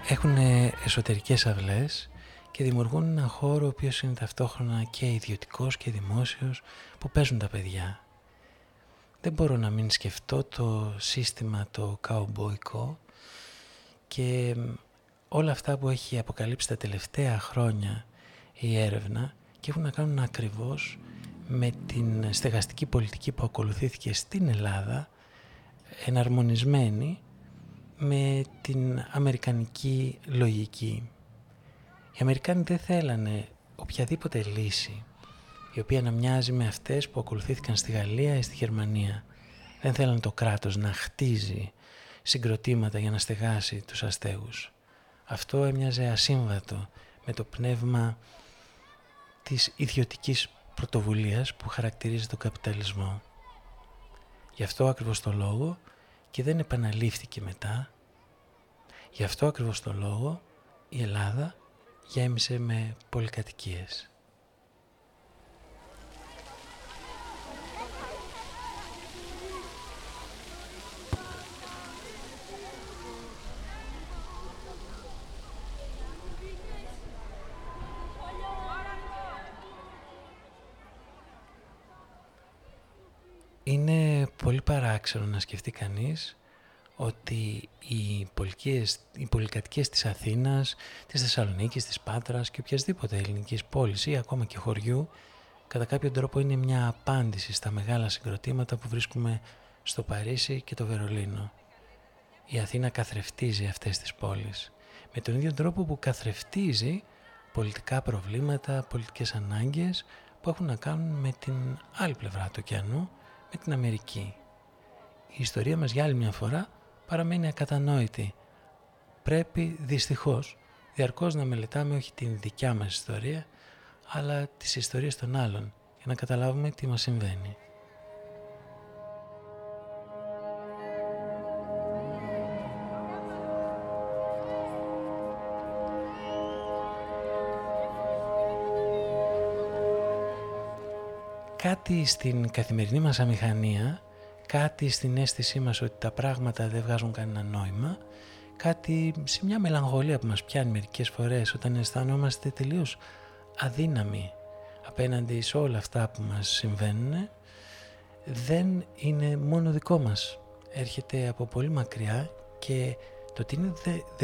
Έχουν εσωτερικές αυλές και δημιουργούν ένα χώρο ο οποίος είναι ταυτόχρονα και ιδιωτικός και δημόσιος που παίζουν τα παιδιά. Δεν μπορώ να μην σκεφτώ το σύστημα το καουμποϊκό και όλα αυτά που έχει αποκαλύψει τα τελευταία χρόνια η έρευνα και έχουν να κάνουν ακριβώς με την στεγαστική πολιτική που ακολουθήθηκε στην Ελλάδα εναρμονισμένη με την αμερικανική λογική. Οι Αμερικάνοι δεν θέλανε οποιαδήποτε λύση η οποία να μοιάζει με αυτές που ακολουθήθηκαν στη Γαλλία ή στη Γερμανία. Δεν θέλανε το κράτος να χτίζει συγκροτήματα για να στεγάσει τους αστέγους. Αυτό έμοιαζε ασύμβατο με το πνεύμα της ιδιωτικής πρωτοβουλίας που χαρακτηρίζει τον καπιταλισμό. Γι' αυτό ακριβώς το λόγο και δεν επαναλήφθηκε μετά. Γι' αυτό ακριβώς το λόγο η Ελλάδα γέμισε με πολυκατοικίες. Είναι πολύ παράξενο να σκεφτεί κανείς ότι οι, πολικίες, οι πολυκατοικίες της Αθήνας, της Θεσσαλονίκης, της Πάτρας και οποιασδήποτε ελληνικής πόλης ή ακόμα και χωριού κατά κάποιο τρόπο είναι μια απάντηση στα μεγάλα συγκροτήματα που βρίσκουμε στο Παρίσι και το Βερολίνο. Η Αθήνα καθρεφτίζει αυτές τις πόλεις με τον ίδιο τρόπο που καθρεφτίζει πολιτικά προβλήματα, πολιτικές ανάγκες που έχουν να κάνουν με την άλλη πλευρά του ωκεανού, με την Αμερική. Η ιστορία μας για άλλη μια φορά παραμένει ακατανόητη. Πρέπει δυστυχώς διαρκώς να μελετάμε όχι την δικιά μας ιστορία, αλλά τις ιστορίες των άλλων για να καταλάβουμε τι μας συμβαίνει. Κάτι στην καθημερινή μας αμηχανία, κάτι στην αίσθησή μας ότι τα πράγματα δεν βγάζουν κανένα νόημα, κάτι σε μια μελαγχολία που μας πιάνει μερικές φορές όταν αισθανόμαστε τελείως αδύναμοι απέναντι σε όλα αυτά που μας συμβαίνουν δεν είναι μόνο δικό μας. Έρχεται από πολύ μακριά και το ότι, είναι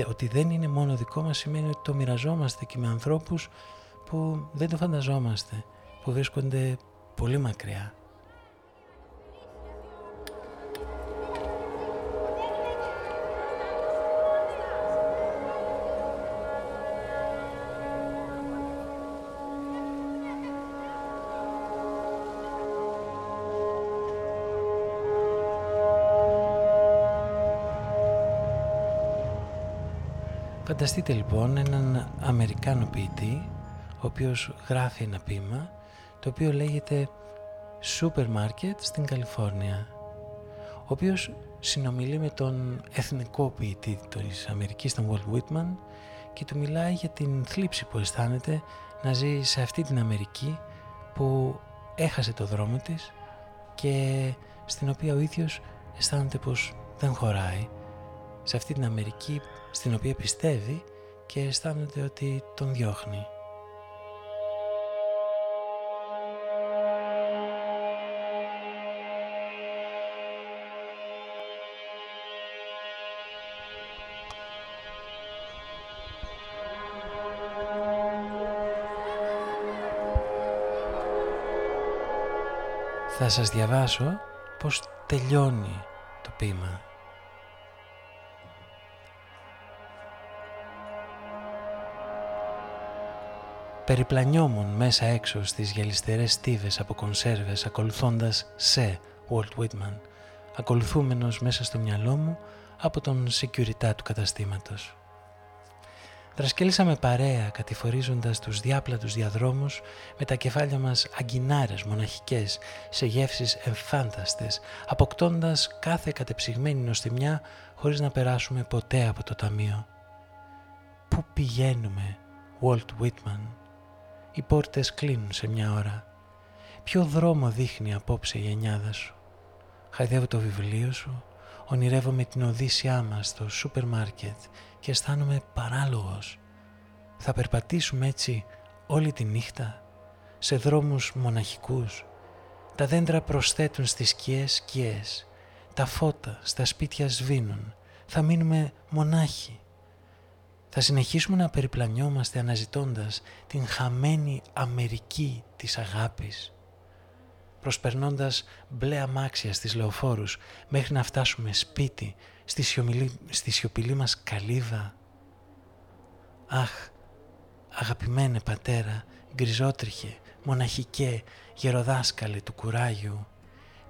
ότι δεν είναι μόνο δικό μας σημαίνει ότι το μοιραζόμαστε και με ανθρώπους που δεν το φανταζόμαστε, που βρίσκονται πολύ μακριά. Φανταστείτε λοιπόν έναν Αμερικάνο ποιητή ο οποίος γράφει ένα ποίημα το οποίο λέγεται Σούπερ Μάρκετ στην Καλιφόρνια ο οποίος συνομιλεί με τον εθνικό ποιητή της Αμερικής, τον Walt Whitman και του μιλάει για την θλίψη που αισθάνεται να ζει σε αυτή την Αμερική που έχασε το δρόμο της και στην οποία ο ίδιος αισθάνεται πως δεν χωράει σε αυτή την Αμερική στην οποία πιστεύει και αισθάνεται ότι τον διώχνει. Θα σας διαβάσω πως τελειώνει το ποίημα. Περιπλανιόμουν μέσα έξω στις γελιστερές στίβες από κονσέρβες ακολουθώντας σε Walt Whitman, ακολουθούμενος μέσα στο μυαλό μου από τον security του καταστήματος. Δρασκέλισαμε παρέα κατηφορίζοντας τους διάπλατους διαδρόμους με τα κεφάλια μας αγκινάρες μοναχικές σε γεύσεις εμφάνταστες αποκτώντας κάθε κατεψυγμένη νοστιμιά χωρίς να περάσουμε ποτέ από το ταμείο. Πού πηγαίνουμε, Walt Whitman; Οι πόρτες κλείνουν σε μια ώρα. Ποιο δρόμο δείχνει απόψε η εννιάδα σου. Χαϊδεύω το βιβλίο σου, ονειρεύομαι την οδύσσιά μας στο σούπερ μάρκετ και αισθάνομαι παράλογος. Θα περπατήσουμε έτσι όλη τη νύχτα, σε δρόμους μοναχικούς. Τα δέντρα προσθέτουν στις σκιές σκιές. Τα φώτα στα σπίτια σβήνουν. Θα μείνουμε μονάχοι. Θα συνεχίσουμε να περιπλανιόμαστε αναζητώντας την χαμένη Αμερική της αγάπης. Προσπερνώντας μπλε αμάξια στις λεωφόρους μέχρι να φτάσουμε σπίτι στη, σιωπηλή, στη σιωπηλή μας καλύβα. Αχ, αγαπημένε πατέρα, γκριζότριχε, μοναχικέ, γεροδάσκαλε του κουράγιου.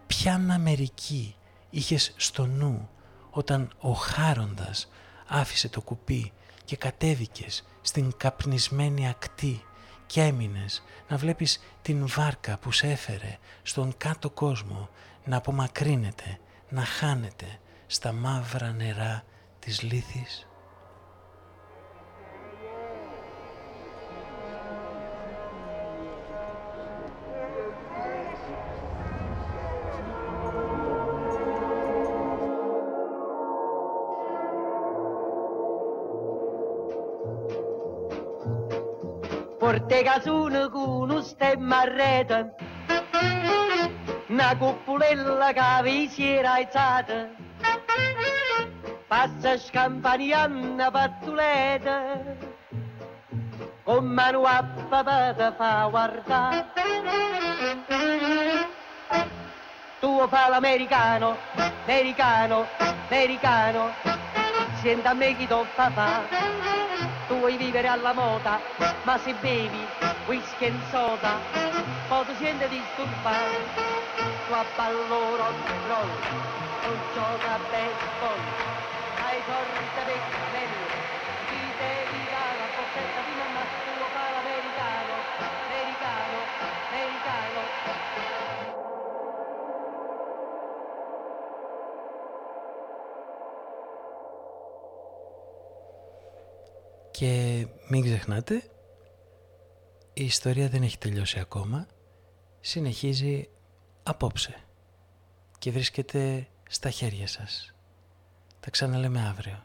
Ποιαν Αμερική είχες στο νου όταν ο Χάροντας άφησε το κουπί και κατέβηκες στην καπνισμένη ακτή και έμεινες να βλέπεις την βάρκα που σε έφερε στον κάτω κόσμο να απομακρύνεται, να χάνεται στα μαύρα νερά της λύθης. Casune con un stemma a rete una cuppulella che vi si era alzata, passa scampanianna pattuleta, con mano a papà te fa guardare. Tu fa l'americano, americano, americano, senta a me chi t'ho fa fa. Tu vuoi vivere alla moda, ma se bevi whisky e soda, poi ti senti disturbato. Tu a ballo rock and roll, tu gioca a baseball, hai sorte per camello, ti devi dare la boccetta Και μην ξεχνάτε, η ιστορία δεν έχει τελειώσει ακόμα. Συνεχίζει απόψε και βρίσκεται στα χέρια σας. Τα ξαναλέμε αύριο.